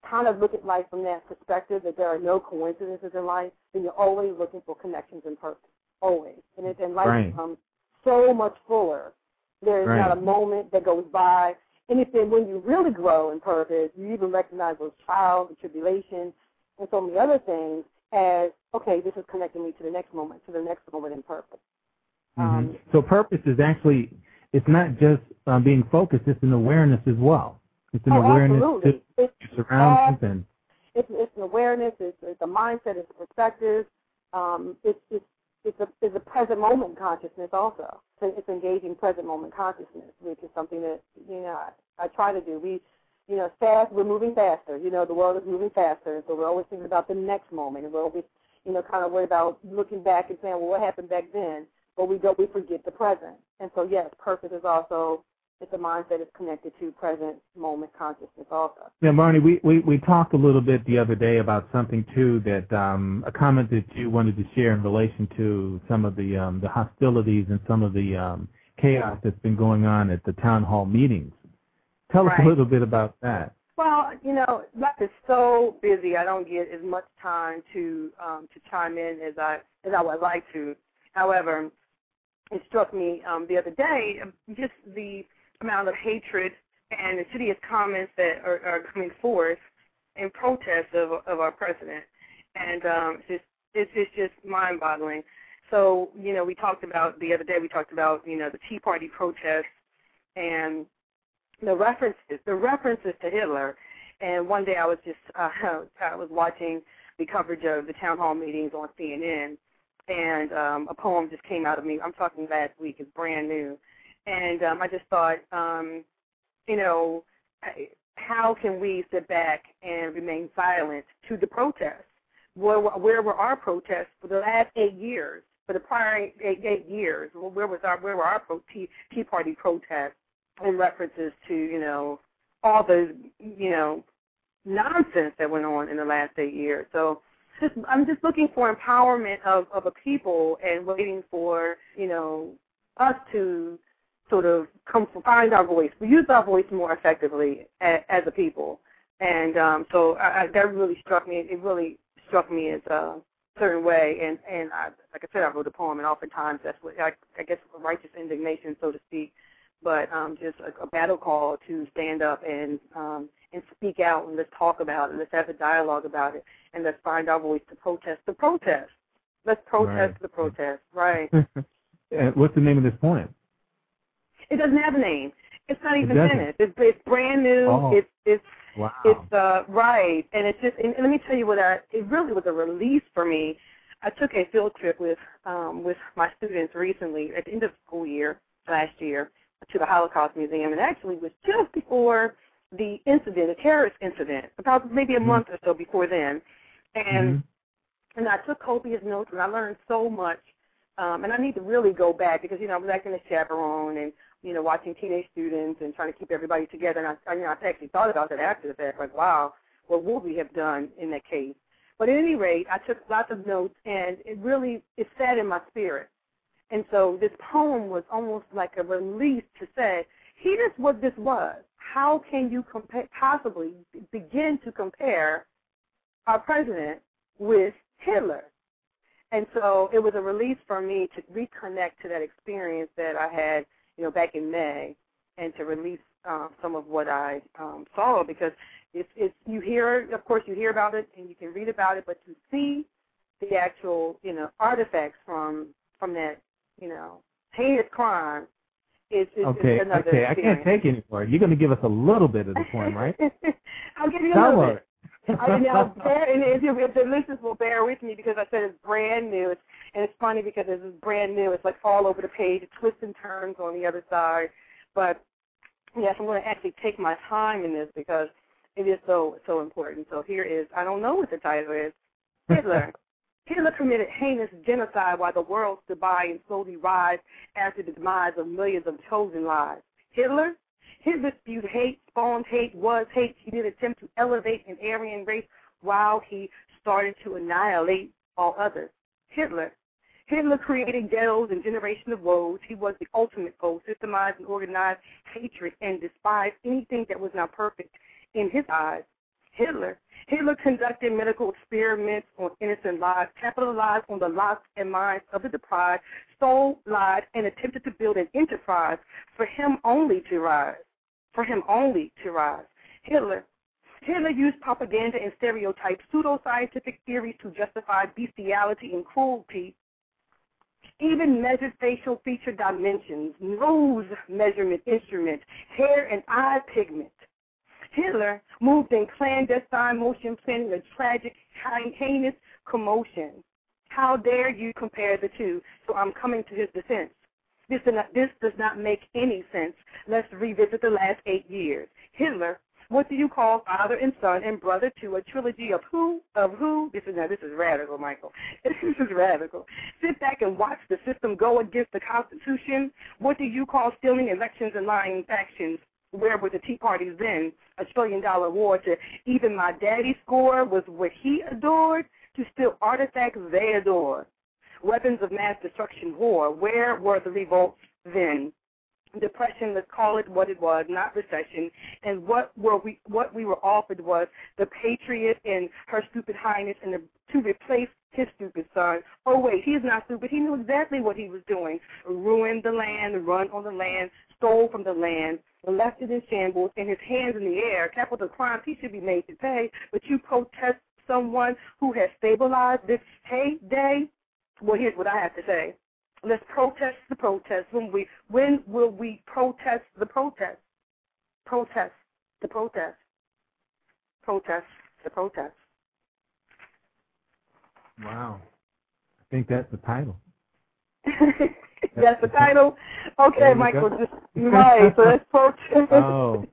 Speaker 4: kind of look at life from that perspective, that there are no coincidences in life, then you're always looking for connections and purpose. Always. And, it, and life
Speaker 3: Right.
Speaker 4: becomes so much fuller. There is
Speaker 3: Right.
Speaker 4: not a moment that goes by. And if then when you really grow in purpose, you even recognize those trials and tribulations and so many other things as, okay, this is connecting me to the next moment, to the next moment in purpose. Um,
Speaker 3: Mhm. so purpose is actually it's not just uh, being focused; it's an awareness as well. It's an
Speaker 4: oh,
Speaker 3: awareness
Speaker 4: absolutely.
Speaker 3: to surround and
Speaker 4: it's, it's an awareness, it's, it's a mindset, it's a perspective. Um, it's, it's, it's, a, it's a present moment consciousness also. So it's engaging present moment consciousness, which is something that, you know, I, I try to do. We, you know, fast, we're moving faster. You know, the world is moving faster, so we're always thinking about the next moment, and we're always, you know, kind of worried about looking back and saying, well, what happened back then? But we don't, we forget the present. And so, yes, purpose is also, it's a mindset is connected to present moment consciousness also.
Speaker 3: Yeah, Marni, we, we, we talked a little bit the other day about something too that um, a comment that you wanted to share in relation to some of the um, the hostilities and some of the um, chaos that's been going on at the town hall meetings. Tell us a little bit about that.
Speaker 4: Well, you know, life is so busy. I don't get as much time to um, to chime in as I as I would like to. However, it struck me um, the other day um, just the amount of hatred and insidious comments that are, are coming forth in protest of of our president, and um, it's just it's, it's just mind-boggling. So, you know, we talked about the other day. We talked about you know the Tea Party protests and the references the references to Hitler. And one day I was just uh, I was watching the coverage of the town hall meetings on CNN, and um, a poem just came out of me. I'm talking last week. It's brand new, and um, I just thought, um, you know, how can we sit back and remain silent to the protests? Where, where were our protests for the last eight years? For the prior eight, eight years, where was our where were our pro, tea, tea Party protests in references to you know all the you know nonsense that went on in the last eight years? So just I'm just looking for empowerment of of a people and waiting for you know us to sort of come find our voice. We use our voice more effectively as, as a people, and um, so I, I, that really struck me. It really struck me as a certain way, and and I, like I said, I wrote a poem, and oftentimes that's what I, I guess righteous indignation, so to speak, but um, just a, a battle call to stand up and um, and speak out, and let's talk about it, let's have a dialogue about it, and let's find our voice to protest the protest. Let's protest
Speaker 3: right.
Speaker 4: the protest, right?
Speaker 3: What's the name of this poem?
Speaker 4: It doesn't have a name. It's not even
Speaker 3: doesn't?
Speaker 4: finished. It's it's brand new.
Speaker 3: Oh.
Speaker 4: It's it's
Speaker 3: Wow.
Speaker 4: it's uh right, and it's just. And, and let me tell you what I. It really was a release for me. I took a field trip with um with my students recently at the end of the school year last year to the Holocaust Museum, and actually was just before the incident, the terrorist incident, about maybe a
Speaker 3: Mhm.
Speaker 4: month or so before then, and
Speaker 3: Mhm.
Speaker 4: and I took copious notes, and I learned so much. Um, and I need to really go back because you know I was acting as chaperone and you know watching teenage students and trying to keep everybody together. And I, I you know I actually thought about that after the fact, like wow, what would we have done in that case? But at any rate, I took lots of notes, and it really it sat in my spirit. And so this poem was almost like a release to say, here's what this was. How can you compare, possibly begin to compare our president with Hitler? And so it was a release for me to reconnect to that experience that I had, you know, back in May, and to release um, some of what I um, saw because it's it's you hear, of course, you hear about it and you can read about it, but to see the actual, you know, artifacts from from that, you know, heinous crime is, is,
Speaker 3: Okay,
Speaker 4: is another
Speaker 3: okay. I can't take anymore. You're going to give us a little bit of the poem, right?
Speaker 4: I'll give you a
Speaker 3: Tell
Speaker 4: little
Speaker 3: her.
Speaker 4: bit. I now, bear, and if, you, if the listeners will bear with me because I said it's brand new, it's, and it's funny because it's brand new. It's like all over the page, it twists and turns on the other side. But yes, I'm going to actually take my time in this because it is so so important. So here is I don't know what the title is. Hitler. Hitler committed heinous genocide while the world stood by and slowly rise after the demise of millions of chosen lives. Hitler? Hitler spewed hate, spawned hate, was hate. He did attempt to elevate an Aryan race while he started to annihilate all others. Hitler. Hitler created ghettos and generation of woes. He was the ultimate foe, systemized and organized hatred and despised anything that was not perfect in his eyes. Hitler. Hitler conducted medical experiments on innocent lives, capitalized on the locks and minds of the deprived, stole, lied, and attempted to build an enterprise for him only to rise. For him only to rise. Hitler. Hitler used propaganda and stereotypes, pseudoscientific theories to justify bestiality and cruelty, even measured facial feature dimensions, nose measurement instruments, hair and eye pigment. Hitler moved in clandestine motion, planning a tragic, heinous commotion. How dare you compare the two? So I'm coming to his defense. This, this does not make any sense. Let's revisit the last eight years. Hitler, what do you call father and son and brother to a trilogy of who? Of who? This is now this is radical, Michael. This is radical. Sit back and watch the system go against the Constitution. What do you call stealing elections and lying factions? Where were the Tea Parties then? A trillion dollar war to even my daddy's score was what he adored to steal artifacts they adored. Weapons of mass destruction war. Where were the revolts then? Depression, let's call it what it was, not recession. And what were we what we were offered was the patriot and her stupid highness and the, to replace his stupid son. Oh wait, he's not stupid. He knew exactly what he was doing. Ruined the land, run on the land, stole from the land, left it in shambles, and his hands in the air. Capital crimes he should be made to pay. But you protest someone who has stabilized this heyday. Well, here's what I have to say. Let's protest the protest. When we when will we protest the protest? Protest the protest. Protest the protest.
Speaker 3: Wow. I think that's the title.
Speaker 4: that's the title. Okay, Michael.
Speaker 3: go.
Speaker 4: Just right. So that's folks.
Speaker 3: Oh,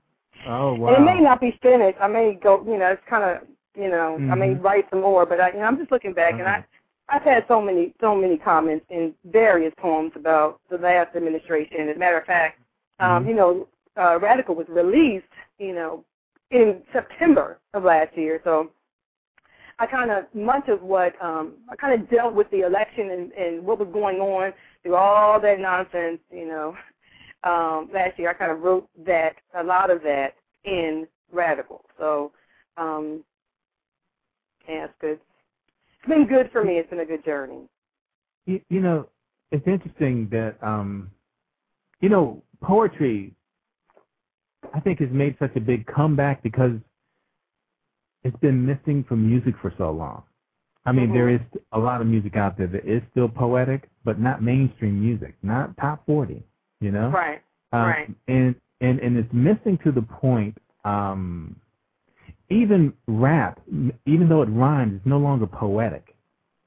Speaker 3: oh wow.
Speaker 4: And it may not be finished. I may go. You know, it's kind of. You know, I may
Speaker 3: Mhm.
Speaker 4: write some more, but I, you know, I'm just looking back, and I, I've had so many, so many comments in various poems about the last administration. As a matter of fact, um,
Speaker 3: Mhm.
Speaker 4: you know, uh, Radical was released, you know, in September of last year. So I kind of much of what um, I kind of dealt with the election and, and what was going on through all that nonsense, you know, um, last year. I kind of wrote that a lot of that in Radical. So um, yeah, it's good. It's been good for me. It's been a good journey.
Speaker 3: You, you know, it's interesting that um, you know, poetry. I think has made such a big comeback because it's been missing from music for so long. I mean,
Speaker 4: Mhm.
Speaker 3: there is a lot of music out there that is still poetic, but not mainstream music, not top forty. You know,
Speaker 4: Right.
Speaker 3: Um,
Speaker 4: Right.
Speaker 3: And and and it's missing to the point. Um, even rap, even though it rhymes, it's no longer poetic.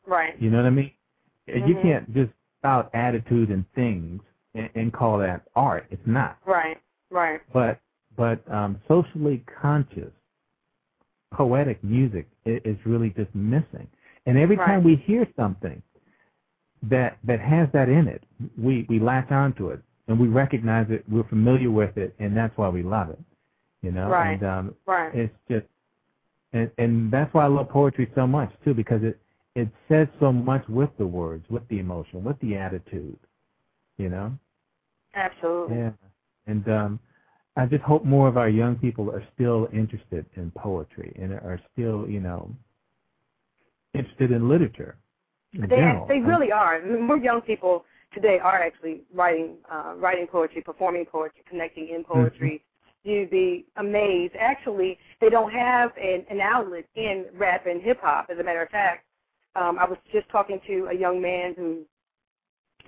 Speaker 4: Right.
Speaker 3: You know what I mean? You
Speaker 4: Mhm.
Speaker 3: can't just spout attitude and things and, and call that art. It's not.
Speaker 4: Right. Right.
Speaker 3: But but um, socially conscious, poetic music is, is really just missing. And every
Speaker 4: Right.
Speaker 3: time we hear something that that has that in it, we we latch onto it and we recognize it. We're familiar with it, and that's why we love it. You know.
Speaker 4: Right.
Speaker 3: And um,
Speaker 4: Right.
Speaker 3: it's just and and that's why I love poetry so much too because it it says so much with the words, with the emotion, with the attitude, you know.
Speaker 4: Absolutely.
Speaker 3: Yeah, and um, I just hope more of our young people are still interested in poetry and are still, you know, interested in literature. In
Speaker 4: They
Speaker 3: general.
Speaker 4: they really are. More young people today are actually writing uh, writing poetry, performing poetry, connecting in poetry. You'd be amazed. Actually, they don't have an, an outlet in rap and hip hop. As a matter of fact, um, I was just talking to a young man who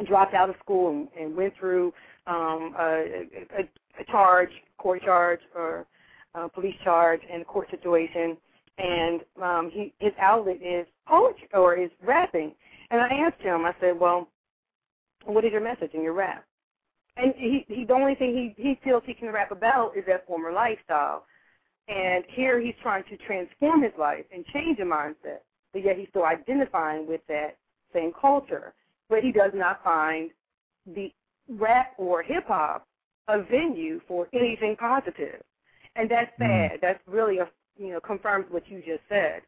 Speaker 4: dropped out of school and, and went through um, a, a, a charge, court charge, or uh, police charge, and a court situation. And um, he, his outlet is poetry or is rapping. And I asked him, I said, well, what is your message in your rap? And he, he the only thing he, he feels he can rap about is that former lifestyle. And here he's trying to transform his life and change a mindset, but yet he's still identifying with that same culture. But he does not find the rap or hip hop a venue for anything positive. And that's sad. That's really a you know, confirms what you just said.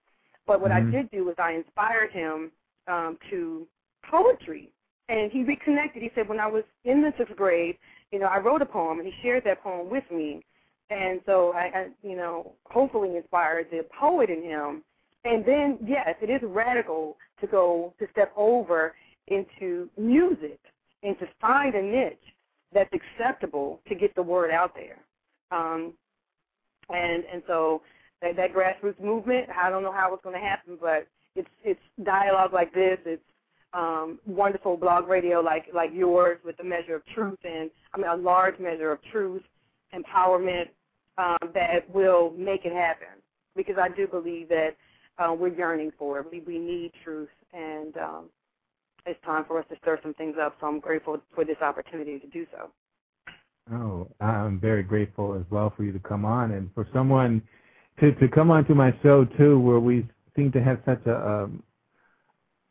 Speaker 4: But what
Speaker 3: Mhm.
Speaker 4: I did do was I inspired him um, to poetry, and he reconnected. He said, when I was in the sixth grade, you know, I wrote a poem, and he shared that poem with me, and so I, I you know, hopefully inspired the poet in him. And then, yes, it is radical to go to step over into music and to find a niche that's acceptable to get the word out there. Um, and and so that that grassroots movement. I don't know how it's going to happen, but it's it's dialogue like this. It's um, wonderful blog radio like like yours with a measure of truth and I mean a large measure of truth, empowerment um, that will make it happen. Because I do believe that uh, we're yearning for it. We we need truth, and um, it's time for us to stir some things up. So I'm grateful for this opportunity to do so.
Speaker 3: Oh, I'm very grateful as well for you to come on and for someone to to come onto my show too, where we seem to have such a um,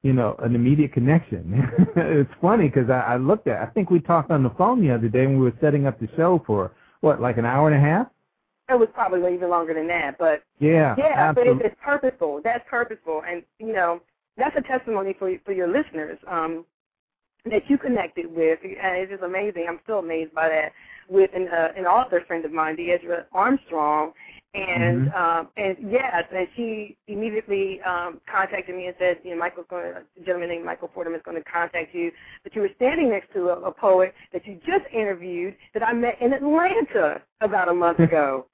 Speaker 3: you know an immediate connection. it's funny because I, I looked at. I think we talked on the phone the other day when we were setting up the show for what, like an hour and a half.
Speaker 4: It was probably even longer than that, but
Speaker 3: Yeah,
Speaker 4: Yeah, but
Speaker 3: absolutely.
Speaker 4: it's, it's purposeful. That's purposeful, and you know that's a testimony for for your listeners um, that you connected with, and it's just amazing. I'm still amazed by that with an uh, an author friend of mine, Deidre Armstrong, and
Speaker 3: Mhm.
Speaker 4: um, and yes, and she immediately um, contacted me and said, you know, Michael's going to, a gentleman named Michael Fordham is going to contact you, but you were standing next to a, a poet that you just interviewed that I met in Atlanta about a month ago.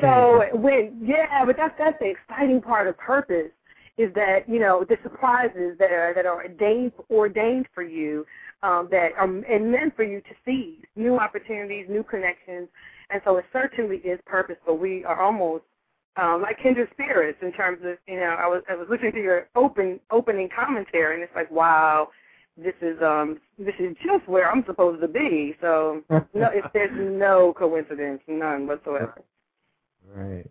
Speaker 4: So when yeah, but that's that's the exciting part of purpose is that you know the surprises that are that are ordained ordained for you um, that are and meant for you to seize new opportunities, new connections, and so it certainly is purposeful. We are almost um, like kindred spirits in terms of you know I was I was listening to your open opening commentary and it's like wow this is um this is just where I'm supposed to be. So no if there's no coincidence none whatsoever.
Speaker 3: Right.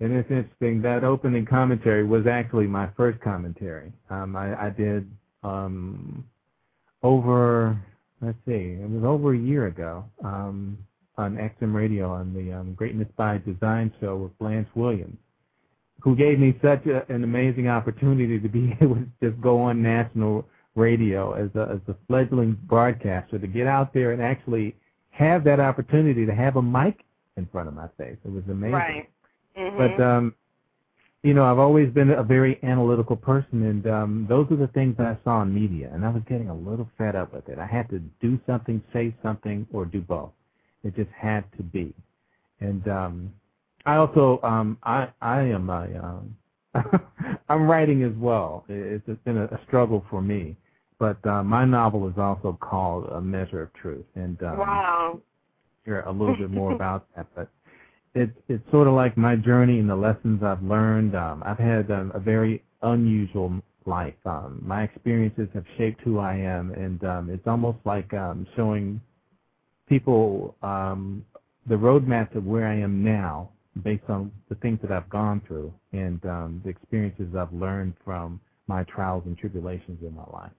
Speaker 3: And it's interesting that opening commentary was actually my first commentary. Um I, I did um over let's see it was over a year ago. Um on XM Radio on the um, Greatness by Design show with Blanche Williams, who gave me such a, an amazing opportunity to be able to just go on national radio as a, as a fledgling broadcaster, to get out there and actually have that opportunity to have a mic in front of my face. It was amazing.
Speaker 4: right mm-hmm.
Speaker 3: But um, you know, I've always been a very analytical person, and um, those are the things that I saw in media, and I was getting a little fed up with it. I had to do something, say something, or do both. It just had to be. And um, I also um, I I am a um, I'm writing as well. It's, it's been a, a struggle for me, but uh, my novel is also called A Measure of Truth, and um,
Speaker 4: wow,
Speaker 3: hear a little bit more about that. But it's it's sort of like my journey and the lessons I've learned. Um, I've had um, a very unusual life. Um, my experiences have shaped who I am, and um, it's almost like um, showing people um, the roadmap of where I am now based on the things that I've gone through and um, the experiences I've learned from my trials and tribulations in my life.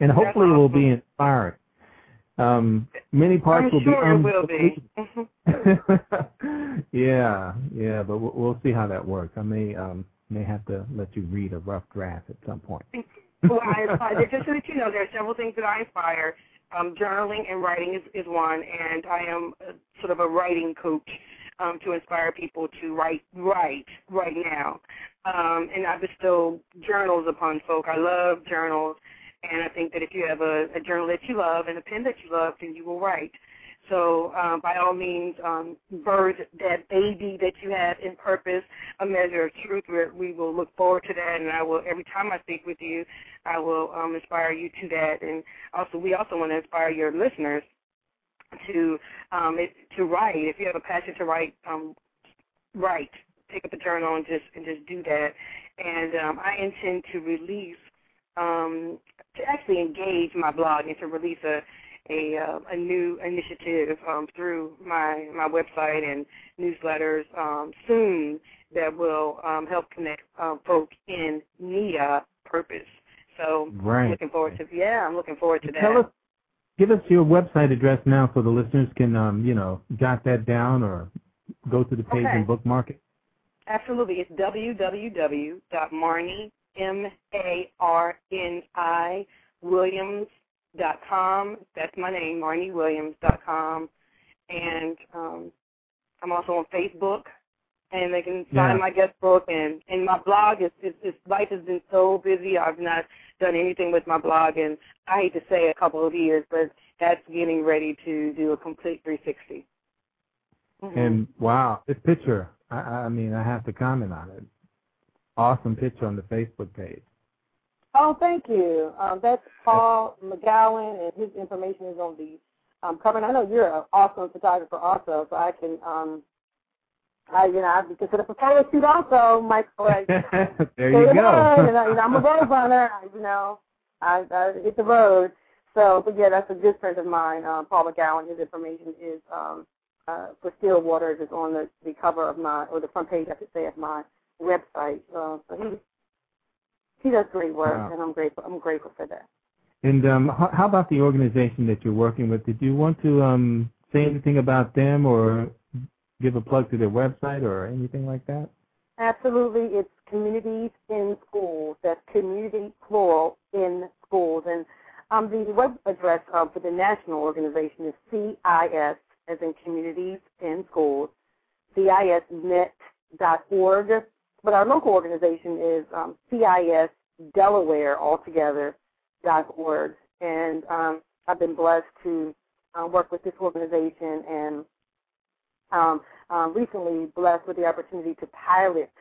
Speaker 3: And hopefully
Speaker 4: awesome.
Speaker 3: it will be inspiring. Um, many parts
Speaker 4: I'm
Speaker 3: will
Speaker 4: sure
Speaker 3: be
Speaker 4: it will be.
Speaker 3: yeah, yeah, but we'll, we'll see how that works. I may um, may have to let you read a rough draft at some point.
Speaker 4: well, I just so that you know, there are several things that I inspire. Um, journaling and writing is, is one, and I am a, sort of a writing coach um, to inspire people to write, write right now. Um, and I bestow journals upon folk. I love journals, and I think that if you have a, a journal that you love and a pen that you love, then you will write. So um, by all means, um, birth that baby that you have in purpose, a measure of truth. We will look forward to that, and I will every time I speak with you, I will um, inspire you to that. And also, we also want to inspire your listeners to um, it, to write. If you have a passion to write, um, write. Pick up a journal and just and just do that. And um, I intend to release um, to actually engage my blog and to release a a uh, a new initiative um, through my my website and newsletters um, soon that will um, help connect um, folk in of purpose. So
Speaker 3: right.
Speaker 4: I'm looking forward to yeah, I'm looking forward to
Speaker 3: Tell
Speaker 4: that.
Speaker 3: us, give us your website address now so the listeners can um, you know jot that down or go to the page
Speaker 4: Okay.
Speaker 3: and bookmark it.
Speaker 4: Absolutely, it's www.marni m a r n i williams dot com. That's my name, Marni Williams dot com, and um, I'm also on Facebook. And they can
Speaker 3: Yeah.
Speaker 4: find my guest book and and my blog is, is, is life has been so busy. I've not done anything with my blog, and I hate to say a couple of years, but that's getting ready to do a complete 360. Mhm.
Speaker 3: And wow, this picture, I, I mean, I have to comment on it. Awesome picture on the Facebook page.
Speaker 4: Oh, thank you. Um, that's Paul McGowan, and his information is on the um, cover. And I know you're an awesome photographer also, so I can, um, I, you know, I'd be considered a photo shoot also, Michael. Like,
Speaker 3: there you go.
Speaker 4: and I, you know, I'm a road runner. I, you know, I, I hit the road. So, but yeah, that's a good friend of mine, uh, Paul McGowan. His information is um, uh, for Still Waters is on the, the cover of my, or the front page, I should say, of my website. Uh, so he he does great work,
Speaker 3: Wow.
Speaker 4: and I'm grateful. I'm grateful for that.
Speaker 3: And um, how, how about the organization that you're working with? Did you want to um, say anything about them or give a plug to their website or anything like that?
Speaker 4: Absolutely, it's communities in schools. That's community plural in schools, and um, the web address uh, for the national organization is CIS, as in communities in schools, CISnet.org. But our local organization is um, and um, I've been blessed to uh, work with this organization and um, um, recently blessed with the opportunity to pilot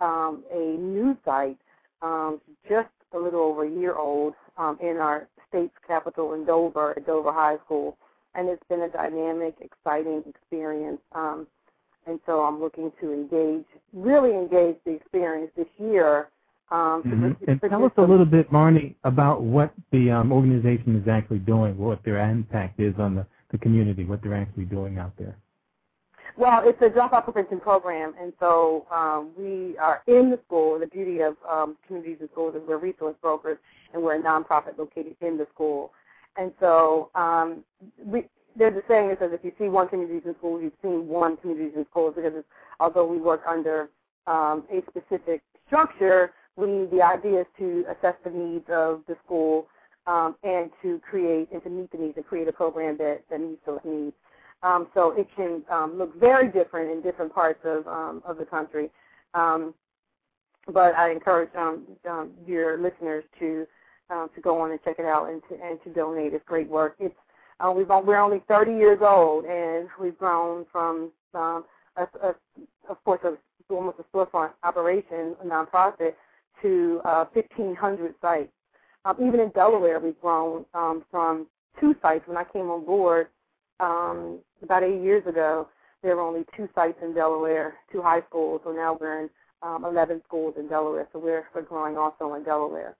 Speaker 4: um, a new site um, just a little over a year old um, in our state's capital in Dover at Dover High School. And it's been a dynamic, exciting experience. Um, and so I'm looking to engage, really engage the experience this year. Um,
Speaker 3: Mhm.
Speaker 4: to
Speaker 3: And tell us a little bit, Marni, about what the um, organization is actually doing, what their impact is on the, the community, what they're actually doing out there.
Speaker 4: Well, it's a dropout prevention program, and so um, we are in the school. The beauty of um, communities and schools is we're resource brokers, and we're a nonprofit located in the school. And so um, we, there's a saying that says if you see one community in schools, you've seen one community in schools because it's, although we work under um, a specific structure, we the idea is to assess the needs of the school um, and to create and to meet the needs and create a program that, that meets those needs. Um, so it can um, look very different in different parts of um, of the country. Um, but I encourage um, um, your listeners to to go on and check it out and to and to donate. It's great work. It's uh, we've on, we're only 30 years old and we've grown from um, a, a, of course a, almost a storefront operation, a nonprofit, to uh, 1,500 sites. Um, even in Delaware, we've grown um, from two sites when I came on board um, about eight years ago, there were only two sites in Delaware, two high schools. So now we're in um, 11 schools in Delaware. So we're, we're growing also in Delaware.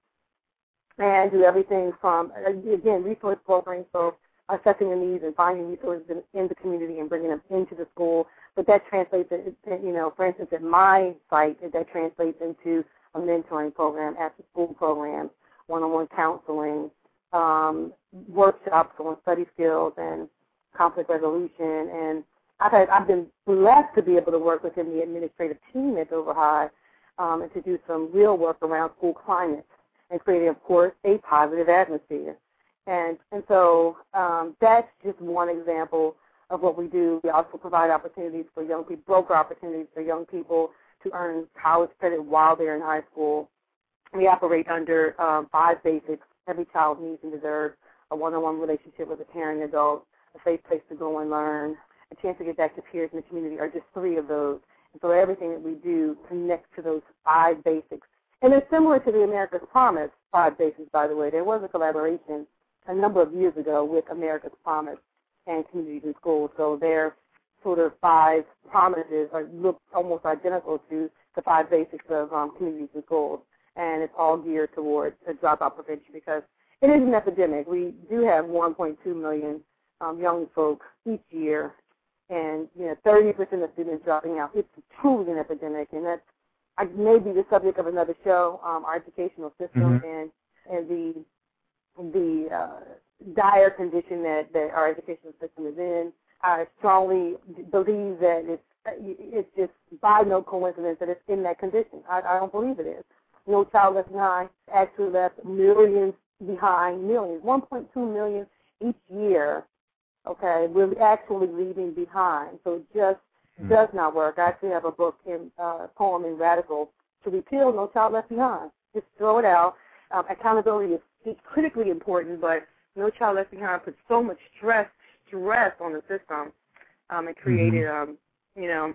Speaker 4: And do everything from, again, resource brokering, so assessing the needs and finding resources in, in the community and bringing them into the school. But that translates, you know, for instance, at my site, that translates into a mentoring program, after school programs, one-on-one counseling, um, workshops on study skills and conflict resolution. And I've had I've been blessed to be able to work within the administrative team at Dover High um, and to do some real work around school climate and creating, of course, a positive atmosphere. And and so um, that's just one example of what we do. We also provide opportunities for young people, broker opportunities for young people to earn college credit while they're in high school. We operate under um, five basics. Every child needs and deserves a one-on-one relationship with a caring adult, a safe place to go and learn, a chance to get back to peers in the community are just three of those. And so everything that we do connects to those five basics. And it's similar to the America's Promise five basics, by the way. There was a collaboration a number of years ago with America's Promise and Communities in Schools. So their sort of five promises are look almost identical to the five basics of um, Communities in Schools. And it's all geared towards dropout prevention because it is an epidemic. We do have 1.2 million um, young folk each year, and you know, 30% of students dropping out. It's truly an epidemic, and that's I, maybe the subject of another show. Um, our educational system
Speaker 3: Mhm.
Speaker 4: and and the the uh, dire condition that, that our educational system is in. I strongly believe that it's it's just by no coincidence that it's in that condition. I, I don't believe it is. No Child Left Behind actually left millions behind, millions, 1.2 million each year. Okay, we're actually leaving behind. So it just
Speaker 3: Mm.
Speaker 4: does not work. I actually have a book in uh, poem in Radical to repeal No Child Left Behind. Just throw it out. Um, accountability is, is critically important, but No Child Left Behind put so much stress stress on the system. Um, it created, um, you know,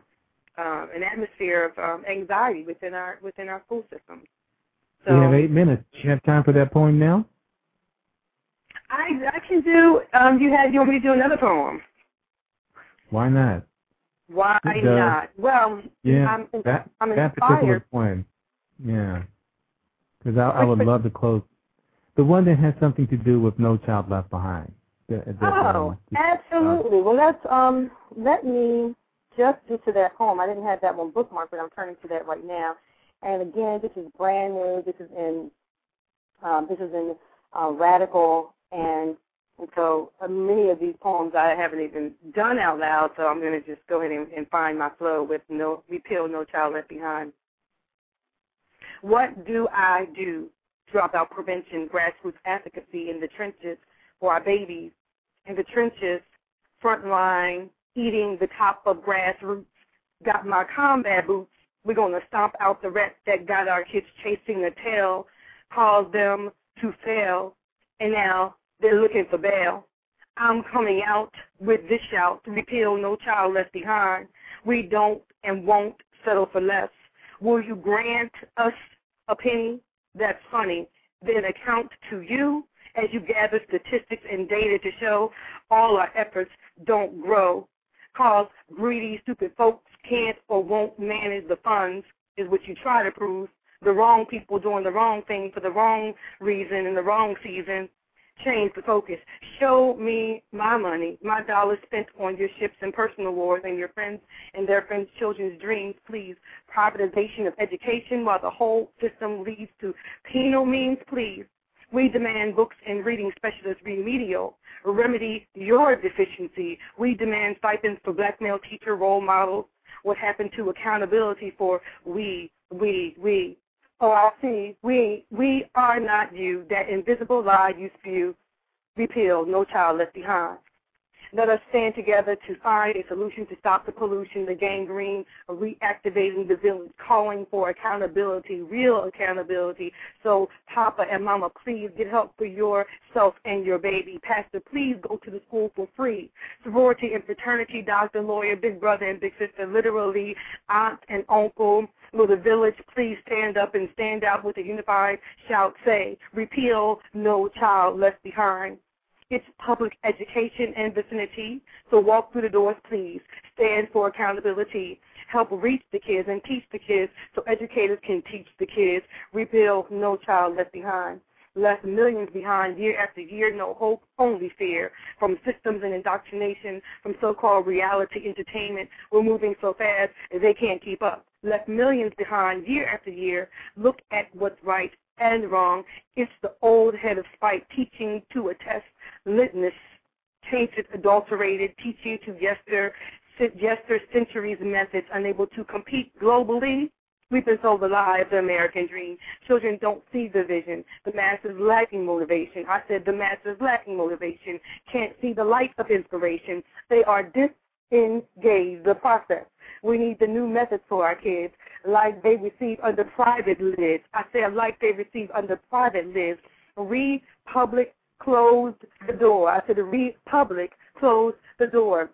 Speaker 4: um, an atmosphere of um, anxiety within our within our school system. So
Speaker 3: we have eight minutes. Do you have time for that poem now?
Speaker 4: I I can do. Um, you had you want me to do another poem?
Speaker 3: Why not?
Speaker 4: Why
Speaker 3: It does.
Speaker 4: not? Well,
Speaker 3: Yeah,
Speaker 4: I'm
Speaker 3: that
Speaker 4: I'm
Speaker 3: that particular poem. Yeah, because I, I would love to close the one that has something to do with No Child Left Behind. That, that,
Speaker 4: Oh,
Speaker 3: um,
Speaker 4: absolutely. Well, let's um let me just get to that poem. I didn't have that one bookmarked, but I'm turning to that right now. And again, this is brand new. This is in um, this is in uh, Radical, and, and so uh, many of these poems I haven't even done out loud. So I'm going to just go ahead and, and find my flow with no repeal, no child left behind. What do I do? Dropout prevention, grassroots advocacy in the trenches for our babies in the trenches, front line, eating the top of grassroots. Got my combat boots. We're going to stomp out the rats that got our kids chasing a tail, caused them to fail, and now they're looking for bail. I'm coming out with this shout, repeal no child left behind. We don't and won't settle for less. Will you grant us a penny? That's funny. Then account to you as you gather statistics and data to show all our efforts don't grow. Cause greedy, stupid folks can't or won't manage the funds is what you try to prove. The wrong people doing the wrong thing for the wrong reason in the wrong season. Change the focus. Show me my money, my dollars spent on your ships and personal wars and your friends and their friends' children's dreams, please. Privatization of education while the whole system leads to penal means, please. We demand books and reading specialists remedial. Remedy your deficiency. We demand stipends for black male teacher role models. What happened to accountability for we, we, we? Oh, I see. We, we are not you. That invisible lie you spew. Repeal. No child left behind. Let us stand together to find a solution to stop the pollution, the gangrene, reactivating the village, calling for accountability, real accountability. So, Papa and Mama, please get help for yourself and your baby. Pastor, please go to the school for free. Sorority and fraternity, doctor, lawyer, big brother and big sister, literally aunt and uncle. Will the village please stand up and stand out with a unified shout, say, repeal, no child left behind. It's public education and vicinity. So walk through the doors, please. Stand for accountability. Help reach the kids and teach the kids so educators can teach the kids. Rebuild no child left behind. Left millions behind year after year, no hope, only fear. From systems and indoctrination, from so-called reality entertainment, we're moving so fast they can't keep up. Left millions behind year after year. Look at what's right and wrong. It's the old head of spite teaching to a test litmus, tainted, adulterated, teaching to yester centuries methods, unable to compete globally. We've been sold the lie of the American dream. Children don't see the vision. The masses lacking motivation. I said the masses lacking motivation can't see the light of inspiration. They are disengaged. The process. We need the new methods for our kids, like they receive under private lids. I say like they receive under private lids. Read public closed the door. I said the Republic closed the door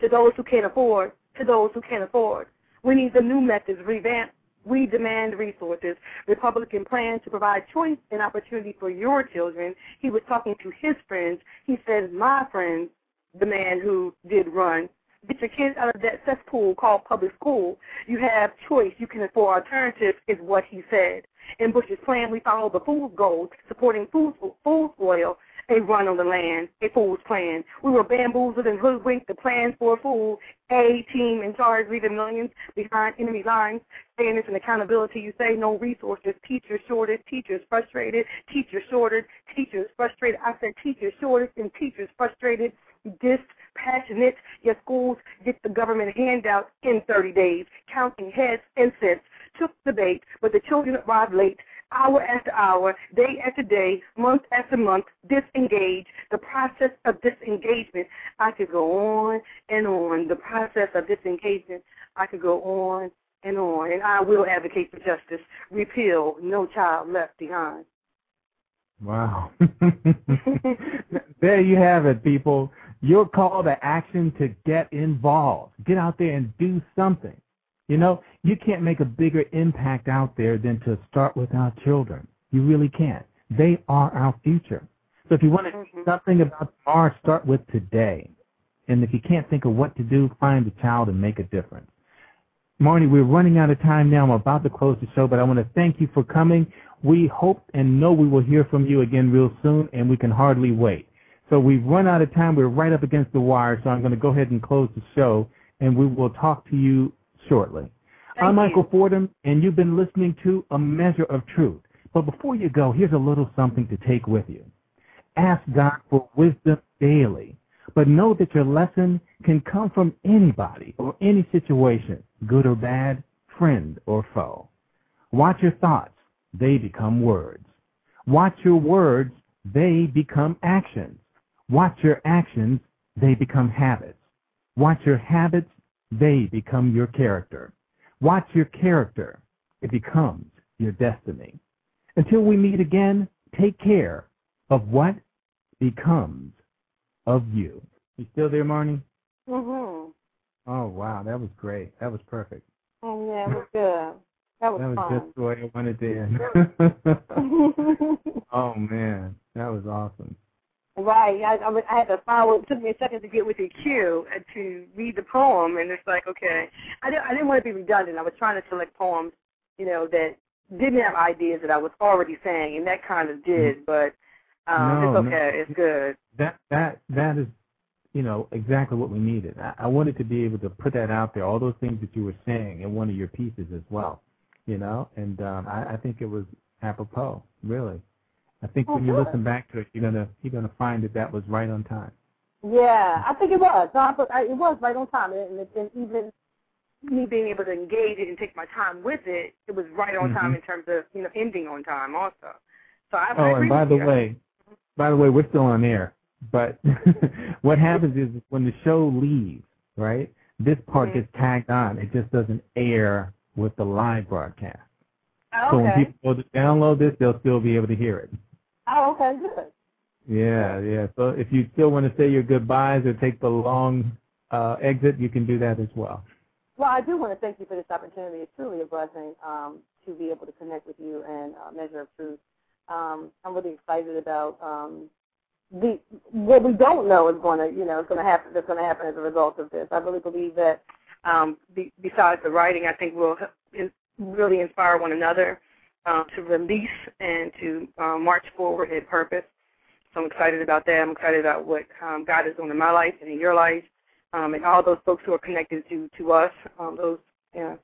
Speaker 4: to those who can't afford, to those who can't afford. We need the new methods, revamp. We demand resources. Republican plan to provide choice and opportunity for your children. He was talking to his friends. He said, my friends, the man who did run. Get your kids out of that cesspool called public school. You have choice. You can afford alternatives, is what he said. In Bush's plan, we follow the fool's goals, supporting fool's, fool's oil, a run on the land, a fool's plan. We were bamboozled and hoodwinked, the plans for a fool, a team in charge, leaving millions behind enemy lines. Fairness and accountability, you say no resources, teachers shorted, teachers frustrated, teachers shorted, teachers frustrated. I said teachers shorted and teachers frustrated, dispassionate. Your schools get the government handout in 30 days, counting heads and cents took the bait, but the children arrived late, hour after hour, day after day, month after month, disengaged. The process of disengagement, I could go on and on. The process of disengagement, I could go on and on. And I will advocate for justice. Repeal, no child left behind.
Speaker 3: Wow. there you have it, people. Your call to action to get involved. Get out there and do something. You know, you can't make a bigger impact out there than to start with our children. You really can't. They are our future. So if you want to do mm-hmm. something about tomorrow, start with today. And if you can't think of what to do, find a child and make a difference. Marni, we're running out of time now. I'm about to close the show, but I want to thank you for coming. We hope and know we will hear from you again real soon, and we can hardly wait. So we've run out of time. We're right up against the wire, so I'm going to go ahead and close the show, and we will talk to you shortly.
Speaker 4: Thank
Speaker 3: I'm Michael. Fordham, and you've been listening to A Measure of Truth. But before you go, here's a little something to take with you. Ask God for wisdom daily, but know that your lesson can come from anybody or any situation, good or bad, friend or foe. Watch your thoughts. They become words. Watch your words. They become actions. Watch your actions. They become habits. Watch your habits. They become your character. Watch your character. It becomes your destiny. Until we meet again, take care of what becomes of you. You still there, Marni?
Speaker 4: Mm-hmm.
Speaker 3: Oh, wow. That was great. That was perfect.
Speaker 4: Oh yeah, it was good. That was,
Speaker 3: That was
Speaker 4: fun.
Speaker 3: just the way I wanted to end. oh, man. That was awesome.
Speaker 4: Right. I, I, I had to follow. It took me a second to get with the cue and to read the poem, and it's like, okay, I didn't. I didn't want to be redundant. I was trying to select poems, you know, that didn't have ideas that I was already saying, and that kind of did. But um,
Speaker 3: No,
Speaker 4: it's
Speaker 3: no.
Speaker 4: okay. It's good.
Speaker 3: That that that is, you know, exactly what we needed. I, I wanted to be able to put that out there, all those things that you were saying in one of your pieces as well, you know. And um, I, I think it was apropos, really. I think
Speaker 4: Oh,
Speaker 3: when you listen back to it, you're gonna you're gonna find that that was right on time.
Speaker 4: Yeah, I think it was. No, I, thought- it was right on time, and, and, and even me being able to engage it and take my time with it, it was right on time
Speaker 3: Mhm.
Speaker 4: in terms of you know ending on time also. So I, I
Speaker 3: Oh,
Speaker 4: agree
Speaker 3: and by the
Speaker 4: you.
Speaker 3: way, by the way, we're still on air. But what happens is when the show leaves, right? This part
Speaker 4: Mhm.
Speaker 3: gets tagged on. It just doesn't air with the live broadcast.
Speaker 4: oh,
Speaker 3: So when people go to download this, they'll still be able to hear it.
Speaker 4: Oh, okay, good.
Speaker 3: Yeah, yeah. So if you still want to say your goodbyes or take the long uh, exit, you can do that as well.
Speaker 4: Well, I do want to thank you for this opportunity. It's truly a blessing um, to be able to connect with you and uh, Measure of Truth. Um, I'm really excited about um, the what we don't know is going to, you know, is going to happen. That's going to happen as a result of this. I really believe that um, be, besides the writing, I think we'll in, really inspire one another um, to release and to um, march forward in purpose. So I'm excited about that. I'm excited about what um, God is doing in my life and in your life um, and all those folks who are connected to to us, um, those know,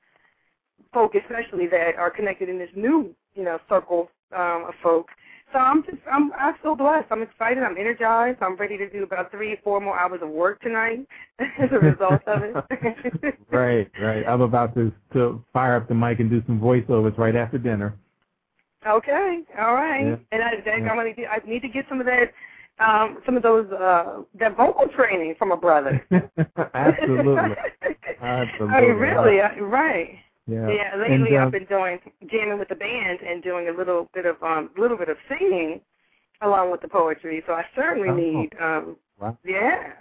Speaker 4: folk especially that are connected in this new you know circle um, of folk. So I'm just I'm I'm so blessed. I'm excited. I'm energized. I'm ready to do about three four more hours of work tonight as a result of it.
Speaker 3: right, right. I'm about to to fire up the mic and do some voiceovers right after dinner.
Speaker 4: Okay, all right.
Speaker 3: Yeah.
Speaker 4: And I, I,
Speaker 3: Yeah.
Speaker 4: I, need to, I need to get some of that, um, some of those, uh, that vocal training from a brother.
Speaker 3: Absolutely.
Speaker 4: I
Speaker 3: Absolutely.
Speaker 4: mean, really, I, right.
Speaker 3: Yeah.
Speaker 4: Yeah, lately
Speaker 3: and, uh,
Speaker 4: I've been doing jamming with the band and doing a little bit of um little bit of singing along with the poetry. So I certainly
Speaker 3: Oh.
Speaker 4: need um
Speaker 3: Wow.
Speaker 4: yeah.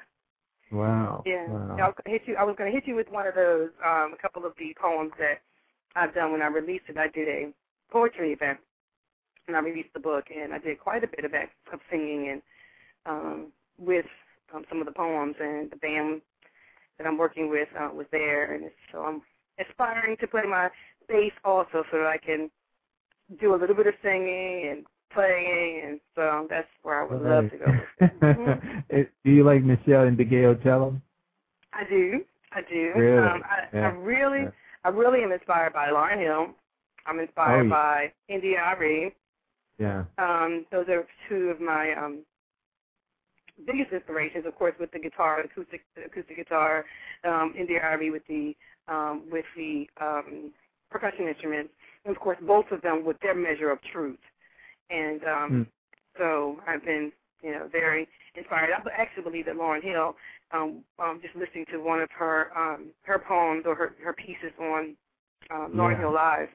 Speaker 3: Wow.
Speaker 4: Yeah.
Speaker 3: Wow.
Speaker 4: I'll hit you I was gonna hit you with one of those, um, a couple of the poems that I've done when I released it. I did a poetry event and I released the book and I did quite a bit of of singing and um with um, some of the poems and the band that I'm working with uh, was there and it's, so I'm aspiring to play my bass also so that I can do a little bit of singing and playing and so that's where I would love to go. Mhm.
Speaker 3: Do you like Meshell Ndegeocello?
Speaker 4: I do. I do.
Speaker 3: Really?
Speaker 4: Um, I,
Speaker 3: Yeah.
Speaker 4: I really,
Speaker 3: Yeah.
Speaker 4: I really am inspired by Lauryn Hill. I'm inspired
Speaker 3: Oh, yeah.
Speaker 4: by India.Arie.
Speaker 3: Yeah.
Speaker 4: Um, those are two of my um, biggest inspirations, of course, with the guitar, acoustic acoustic guitar, um, India.Arie with the um, with the um, percussion instruments, and of course, both of them with their measure of truth. And um,
Speaker 3: Mm.
Speaker 4: so I've been, you know, very inspired. I actually believe that Lauryn Hill, um, um, just listening to one of her um, her poems or her her pieces on um, Lauryn
Speaker 3: Yeah.
Speaker 4: Hill Live,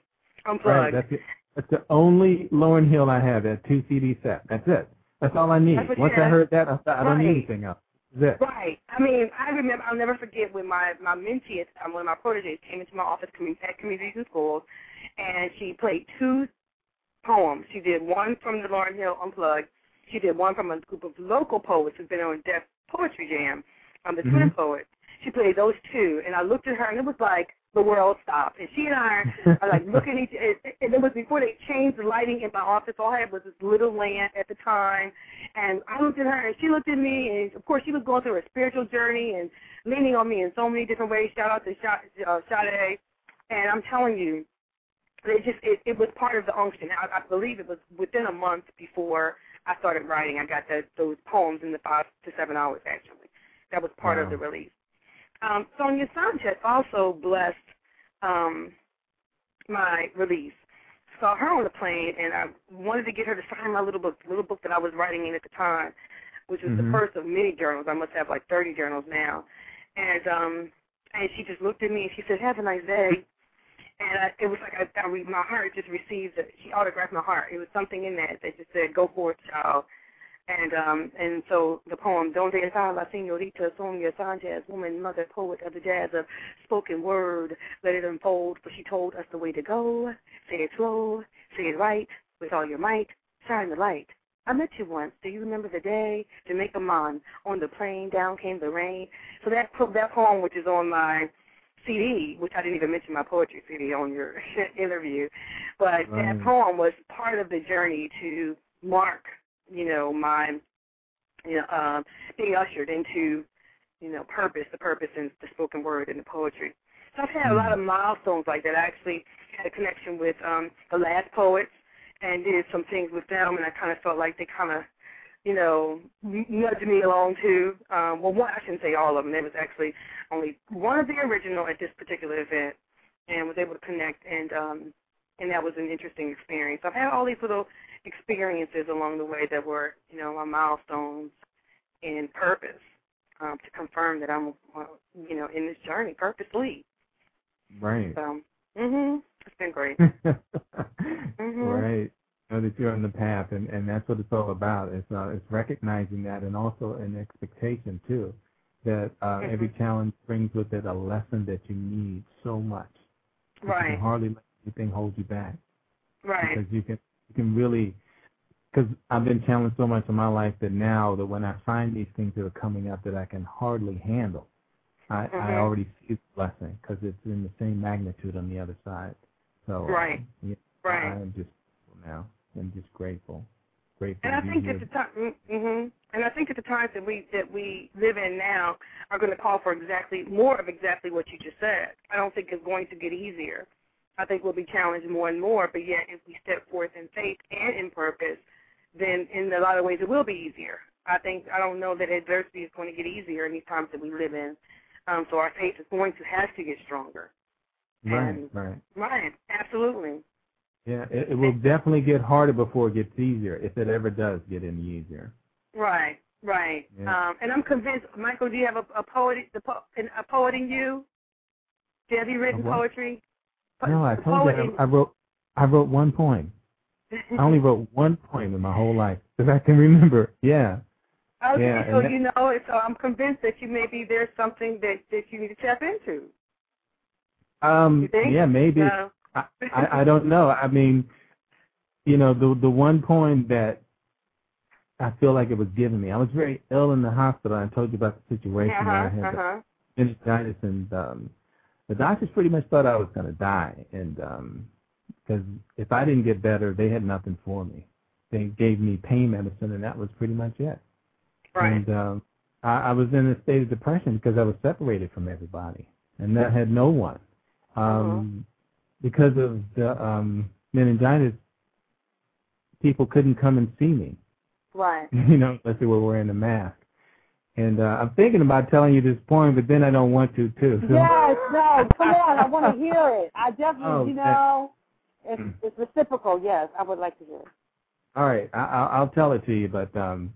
Speaker 3: Right. That's it. That's the only Lauryn Hill I have. That two CD set. That's it. That's all I need. Once I heard that, I, thought, I don't need anything else. That's it.
Speaker 4: Right. I mean, I remember. I'll never forget when my my mentee, um, one of my proteges, came into my office at Communities in Schools, and she played two poems. She did one from the Lauryn Hill Unplugged. She did one from a group of local poets who've been on Def Poetry Jam, um, the Twin
Speaker 3: Mhm.
Speaker 4: Poets. She played those two, and I looked at her, and it was like the world stopped. And she and I are like looking at each, and, and it was before they changed the lighting in my office. All I had was this little lamp at the time, and I looked at her, and she looked at me, and of course she was going through a spiritual journey and leaning on me in so many different ways. Shout out to Sade, uh, Sade. and I'm telling you, it just it, it was part of the unction. I, I believe it was within a month before I started writing. I got that those poems in the five to seven hours actually. That was part of the release. Um, Sonia Sanchez also blessed um, my release. Saw her on the plane, and I wanted to get her to sign my little book, little book that I was writing in at the time, which was
Speaker 3: Mhm.
Speaker 4: the first of many journals. I must have like 30 journals now. And um, and she just looked at me and she said, "Have a nice day." And I, it was like I, I re- my heart just received it. She autographed my heart. It was something in that that just said, "Go forth, child." And um, and so the poem "Donde está la señorita Sonia Sanchez, woman, mother, poet of the jazz of spoken word, let it unfold, for she told us the way to go. Say it slow, say it right, with all your might, shine the light, I met you once. Do you remember the day? Jamaica Mon. On the plane, down came the rain. So that that poem, which is on my CD, which I didn't even mention my poetry CD on your interview, but right. that poem was part of the journey to mark, you know, my, you know, um, being ushered into, you know, purpose, the purpose in the spoken word and the poetry. So I've had a lot of mm. milestones like that. I actually had a connection with um, the last poets and did some things with them, and I kind of felt like they kind of, you know, nudged me along too. Um, well, one I shouldn't say all of them. There was actually only one of the original at this particular event, and was able to connect, and um, and that was an interesting experience. I've had all these little experiences along the way that were, you know, my milestones in purpose um, to confirm that I'm, uh, you know, in this journey purposely.
Speaker 3: Right.
Speaker 4: So, mhm. It's been great. mm-hmm.
Speaker 3: Right. Know that you're on the path, and and that's what it's all about. It's uh, it's recognizing that, and also an expectation too, that uh, mm-hmm. every challenge brings with it a lesson that you need so much.
Speaker 4: Right.
Speaker 3: You can hardly let anything hold you back.
Speaker 4: Right.
Speaker 3: Because you can can really because I've been challenged so much in my life that now that when I find these things that are coming up that I can hardly handle, I, mm-hmm. I already see the blessing because it's in the same magnitude on the other side. So
Speaker 4: right,
Speaker 3: yeah,
Speaker 4: right.
Speaker 3: I'm just now. I'm just grateful, grateful.
Speaker 4: And I think at the time, mm-hmm, and I think at the times that we that we live in now are going to call for exactly more of exactly what you just said. I don't think it's going to get easier. I think we'll be challenged more and more. But yet, if we step forth in faith and in purpose, then in a lot of ways it will be easier. I think I don't know that adversity is going to get easier in these times that we live in. Um, so our faith is going to have to get stronger.
Speaker 3: Right,
Speaker 4: and,
Speaker 3: right.
Speaker 4: Right, absolutely.
Speaker 3: Yeah, it, it will definitely get harder before it gets easier, if it ever does get any easier.
Speaker 4: Right, right. Yeah. Um, and I'm convinced, Michael, do you have a, a poet, the po- a poet in you? Have you written poetry?
Speaker 3: No, I told you I, I wrote. I wrote one poem. I only wrote one poem in my whole life because I can remember. Yeah.
Speaker 4: Okay,
Speaker 3: yeah,
Speaker 4: so that, you know, so I'm convinced that you maybe there's something that that you need to tap into.
Speaker 3: Um, yeah, maybe.
Speaker 4: No.
Speaker 3: I, I I don't know. I mean, you know, the the one point that I feel like it was given me. I was very ill in the hospital. I told you about the situation
Speaker 4: uh-huh,
Speaker 3: where I had
Speaker 4: uh-huh.
Speaker 3: meningitis, and um, the doctors pretty much thought I was going to die. And um, because if I didn't get better, they had nothing for me. They gave me pain medicine, and that was pretty much it.
Speaker 4: Right.
Speaker 3: And um, I, I was in a state of depression because I was separated from everybody, and that had no one. Um, mm-hmm. Because of the um, meningitis, people couldn't come and see me.
Speaker 4: Right.
Speaker 3: You know, unless they were wearing a mask. And uh, I'm thinking about telling you this poem, but then I don't want to too.
Speaker 5: So. Yes, no, come on, I want to hear it. I definitely, oh, you know, it's, it's reciprocal. Yes, I would like to hear it.
Speaker 3: All right, I, I'll, I'll tell it to you, but um,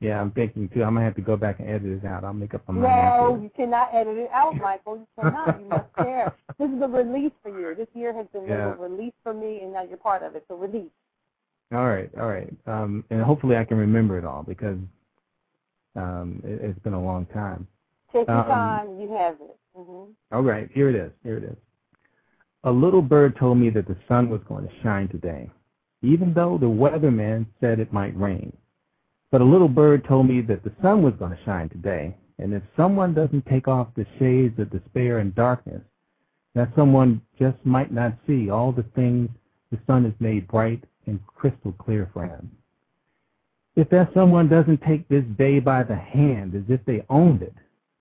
Speaker 3: yeah, I'm thinking too. I'm gonna have to go back and edit this out. I'll make up my mind.
Speaker 5: No, you cannot edit it out, Michael. You cannot. You must share. This is a release for you. This year has been
Speaker 3: yeah.
Speaker 5: a release for me, and now you're part of it. So release.
Speaker 3: All right, all right. Um, and hopefully I can remember it all because um, it, has been a long time.
Speaker 5: Take your um, time. You have it. Mm-hmm.
Speaker 3: All right, here it is. Here it is. A little bird told me that the sun was going to shine today, even though the weatherman said it might rain. But a little bird told me that the sun was going to shine today, and if someone doesn't take off the shades of despair and darkness, that someone just might not see all the things the sun has made bright and crystal clear for him. If that someone doesn't take this day by the hand as if they owned it,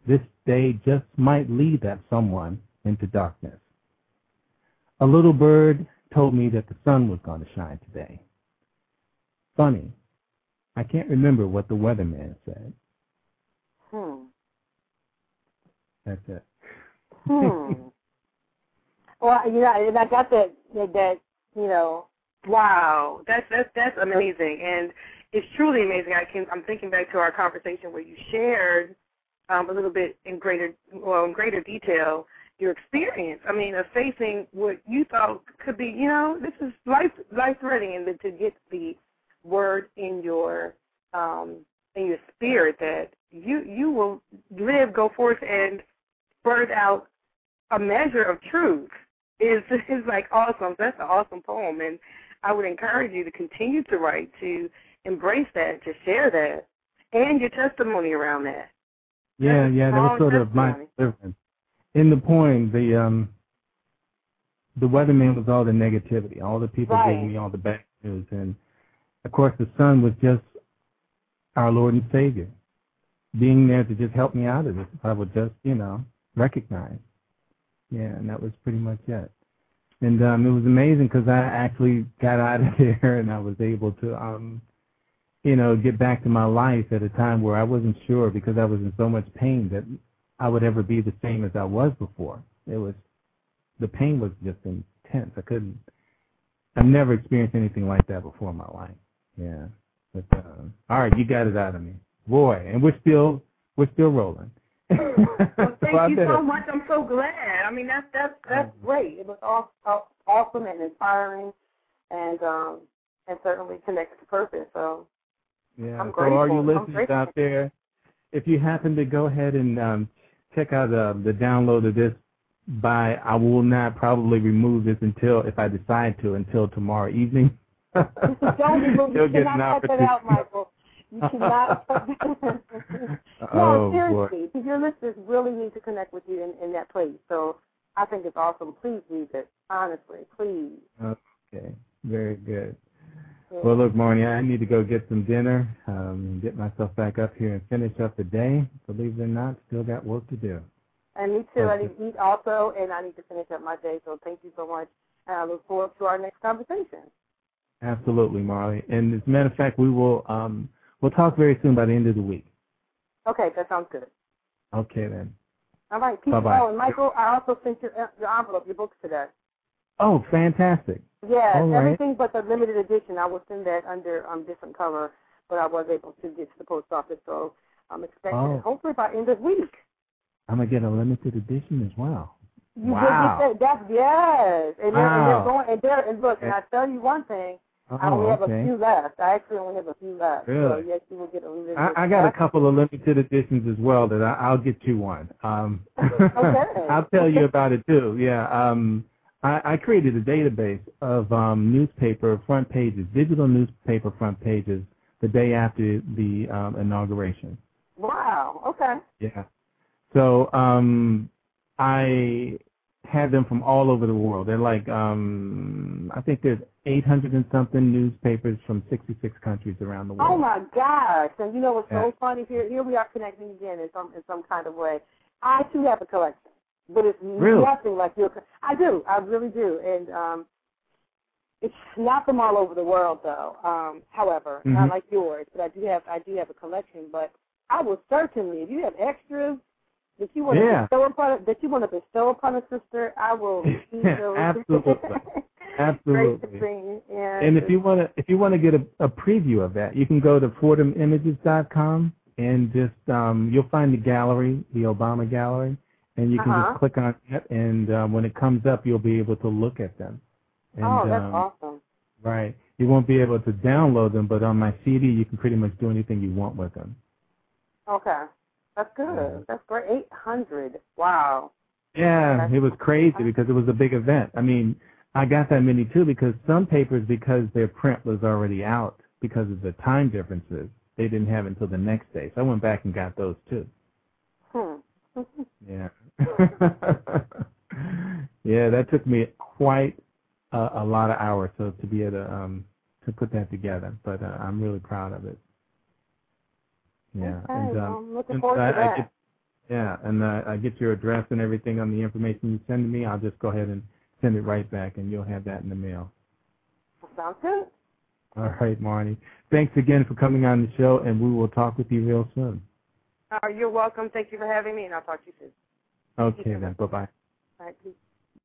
Speaker 3: this day just might lead that someone into darkness. A little bird told me that the sun was going to shine today. Funny, I can't remember what the weatherman said.
Speaker 5: Hmm.
Speaker 3: That's it.
Speaker 5: Hmm. well, you know, and I got that, that, that, you know.
Speaker 4: Wow, that's that's that's amazing, and it's truly amazing. I can I'm thinking back to our conversation where you shared um, a little bit in greater well in greater detail your experience. I mean, of facing what you thought could be, you know, this is life life threatening, and to get the word in your um, in your spirit that you you will live, go forth, and birth out a measure of truth is is like awesome. That's an awesome poem, and I would encourage you to continue to write, to
Speaker 6: embrace that, to share that, and your testimony around that.
Speaker 3: Yeah,
Speaker 6: That's
Speaker 3: yeah, that was sort of my
Speaker 6: testimony.
Speaker 3: deliverance. In the poem, the um, the weatherman was all the negativity. All the people
Speaker 4: Right.
Speaker 3: gave me all the bad news, and of course, the sun was just our Lord and Savior, being there to just help me out of this. If I would just, you know, recognize. Yeah, and that was pretty much it. And um, it was amazing because I actually got out of there, and I was able to um, you know, get back to my life at a time where I wasn't sure because I was in so much pain that I would ever be the same as I was before. It was the pain was just intense. I couldn't. I've never experienced anything like that before in my life. Yeah. But uh, all right, you got it out of me, boy. And we're still we're still rolling.
Speaker 6: Well, thank
Speaker 3: So
Speaker 6: you
Speaker 3: better-
Speaker 6: so much. I'm so glad. I mean, that's that's that's great.
Speaker 4: It was aw- aw- awesome and inspiring, and um, and certainly connected to purpose. So
Speaker 3: Yeah.
Speaker 4: I'm
Speaker 3: so all you listeners out there, if you happen to go ahead and um, check out uh, the download of this by, I will not probably remove this until, if I decide to, until tomorrow evening.
Speaker 4: don't remove.
Speaker 3: You'll
Speaker 4: You
Speaker 3: get an
Speaker 4: cannot cut that out. Michael. You cannot. cut that
Speaker 3: Oh,
Speaker 4: no,
Speaker 3: boy.
Speaker 4: seriously, because your listeners really need to connect with you in, in that place. So I think it's awesome. Please read it. Honestly, please.
Speaker 3: Okay. Very good. Well, look, Marni, I need to go get some dinner, um, and get myself back up here and finish up the day. Believe it or not, still got work to do.
Speaker 4: And me too. I need to eat also, and I need to finish up my day. So thank you so much. And I look forward to our next conversation.
Speaker 3: Absolutely, Marley. And as a matter of fact, we will um, we'll talk very soon by the end of the week.
Speaker 4: Okay, that sounds good.
Speaker 3: Okay, then.
Speaker 4: All right, peace.
Speaker 3: Bye-bye.
Speaker 4: Oh, and Michael, I also sent your your envelope, your books today.
Speaker 3: Oh, fantastic.
Speaker 4: Yeah,
Speaker 3: All right.
Speaker 4: everything but the limited edition. I will send that under um different cover, but I was able to get to the post office, so I'm expecting
Speaker 3: Oh.
Speaker 4: it hopefully by end of week.
Speaker 3: I'm gonna get a limited edition as well.
Speaker 4: You
Speaker 3: Wow.
Speaker 4: get that. That's yes, and they're, and they're going and they're and look, and I tell you one thing, I only
Speaker 3: Oh,
Speaker 4: have a few left. I actually only have a few left. So
Speaker 3: Really?
Speaker 4: yes, you will get a limited.
Speaker 3: I, I got a couple of limited editions as well that I, I'll get you one. Um,
Speaker 4: Okay.
Speaker 3: I'll tell you about it too. Yeah. Um, I, I created a database of um, newspaper front pages, digital newspaper front pages, the day after the um, inauguration.
Speaker 4: Wow. Okay.
Speaker 3: Yeah. So um, I had them from all over the world. They're like um, I think there's 800 and something newspapers from 66 countries around the world.
Speaker 4: Oh my gosh! And you know what's
Speaker 3: Yeah.
Speaker 4: so funny? Here, here we are connecting again in some in some kind of way. I too have a collection, but it's
Speaker 3: Really?
Speaker 4: nothing like your. I do, I really do, and um, it's not from all over the world though. Um, however, not
Speaker 3: Mhm.
Speaker 4: like yours, but I do have I do have a collection. But I will certainly, if you have extras that you want
Speaker 3: Yeah.
Speaker 4: to bestow upon that you want to bestow upon a sister, I will.
Speaker 3: Absolutely. Absolutely.
Speaker 4: Great to see. Yeah.
Speaker 3: And if you want to, if you want to get a, a preview of that, you can go to FordhamImages.com and just um, you'll find the gallery, the Obama gallery, and you can
Speaker 4: Uh-huh.
Speaker 3: just click on it, and um, when it comes up, you'll be able to look at them. And,
Speaker 4: oh, that's
Speaker 3: um,
Speaker 4: awesome.
Speaker 3: Right. You won't be able to download them, but on my CD, you can pretty much do anything you want with them.
Speaker 4: Okay. That's good. That's great. Eight hundred. Wow.
Speaker 3: Yeah,
Speaker 4: That's
Speaker 3: it was crazy because it was a big event. I mean, I got that many too because some papers, because their print was already out because of the time differences, they didn't have it until the next day. So I went back and got those too.
Speaker 4: Hmm.
Speaker 3: Yeah. yeah, that took me quite a, a lot of hours so to be able to um to put that together. But uh, I'm really proud of it. Yeah.
Speaker 4: Okay,
Speaker 3: and
Speaker 4: well,
Speaker 3: um
Speaker 4: I'm looking forward
Speaker 3: I,
Speaker 4: to that.
Speaker 3: get, yeah, and uh, I get your address and everything on the information you send to me. I'll just go ahead and send it right back, and you'll have that in the mail.
Speaker 4: Sounds good.
Speaker 3: All right, Marni. Thanks again for coming on the show, and we will talk with you real soon.
Speaker 6: Uh, you're welcome. Thank you for having me, and I'll talk to you soon.
Speaker 3: Okay, then. Bye-bye.
Speaker 4: All right. peace.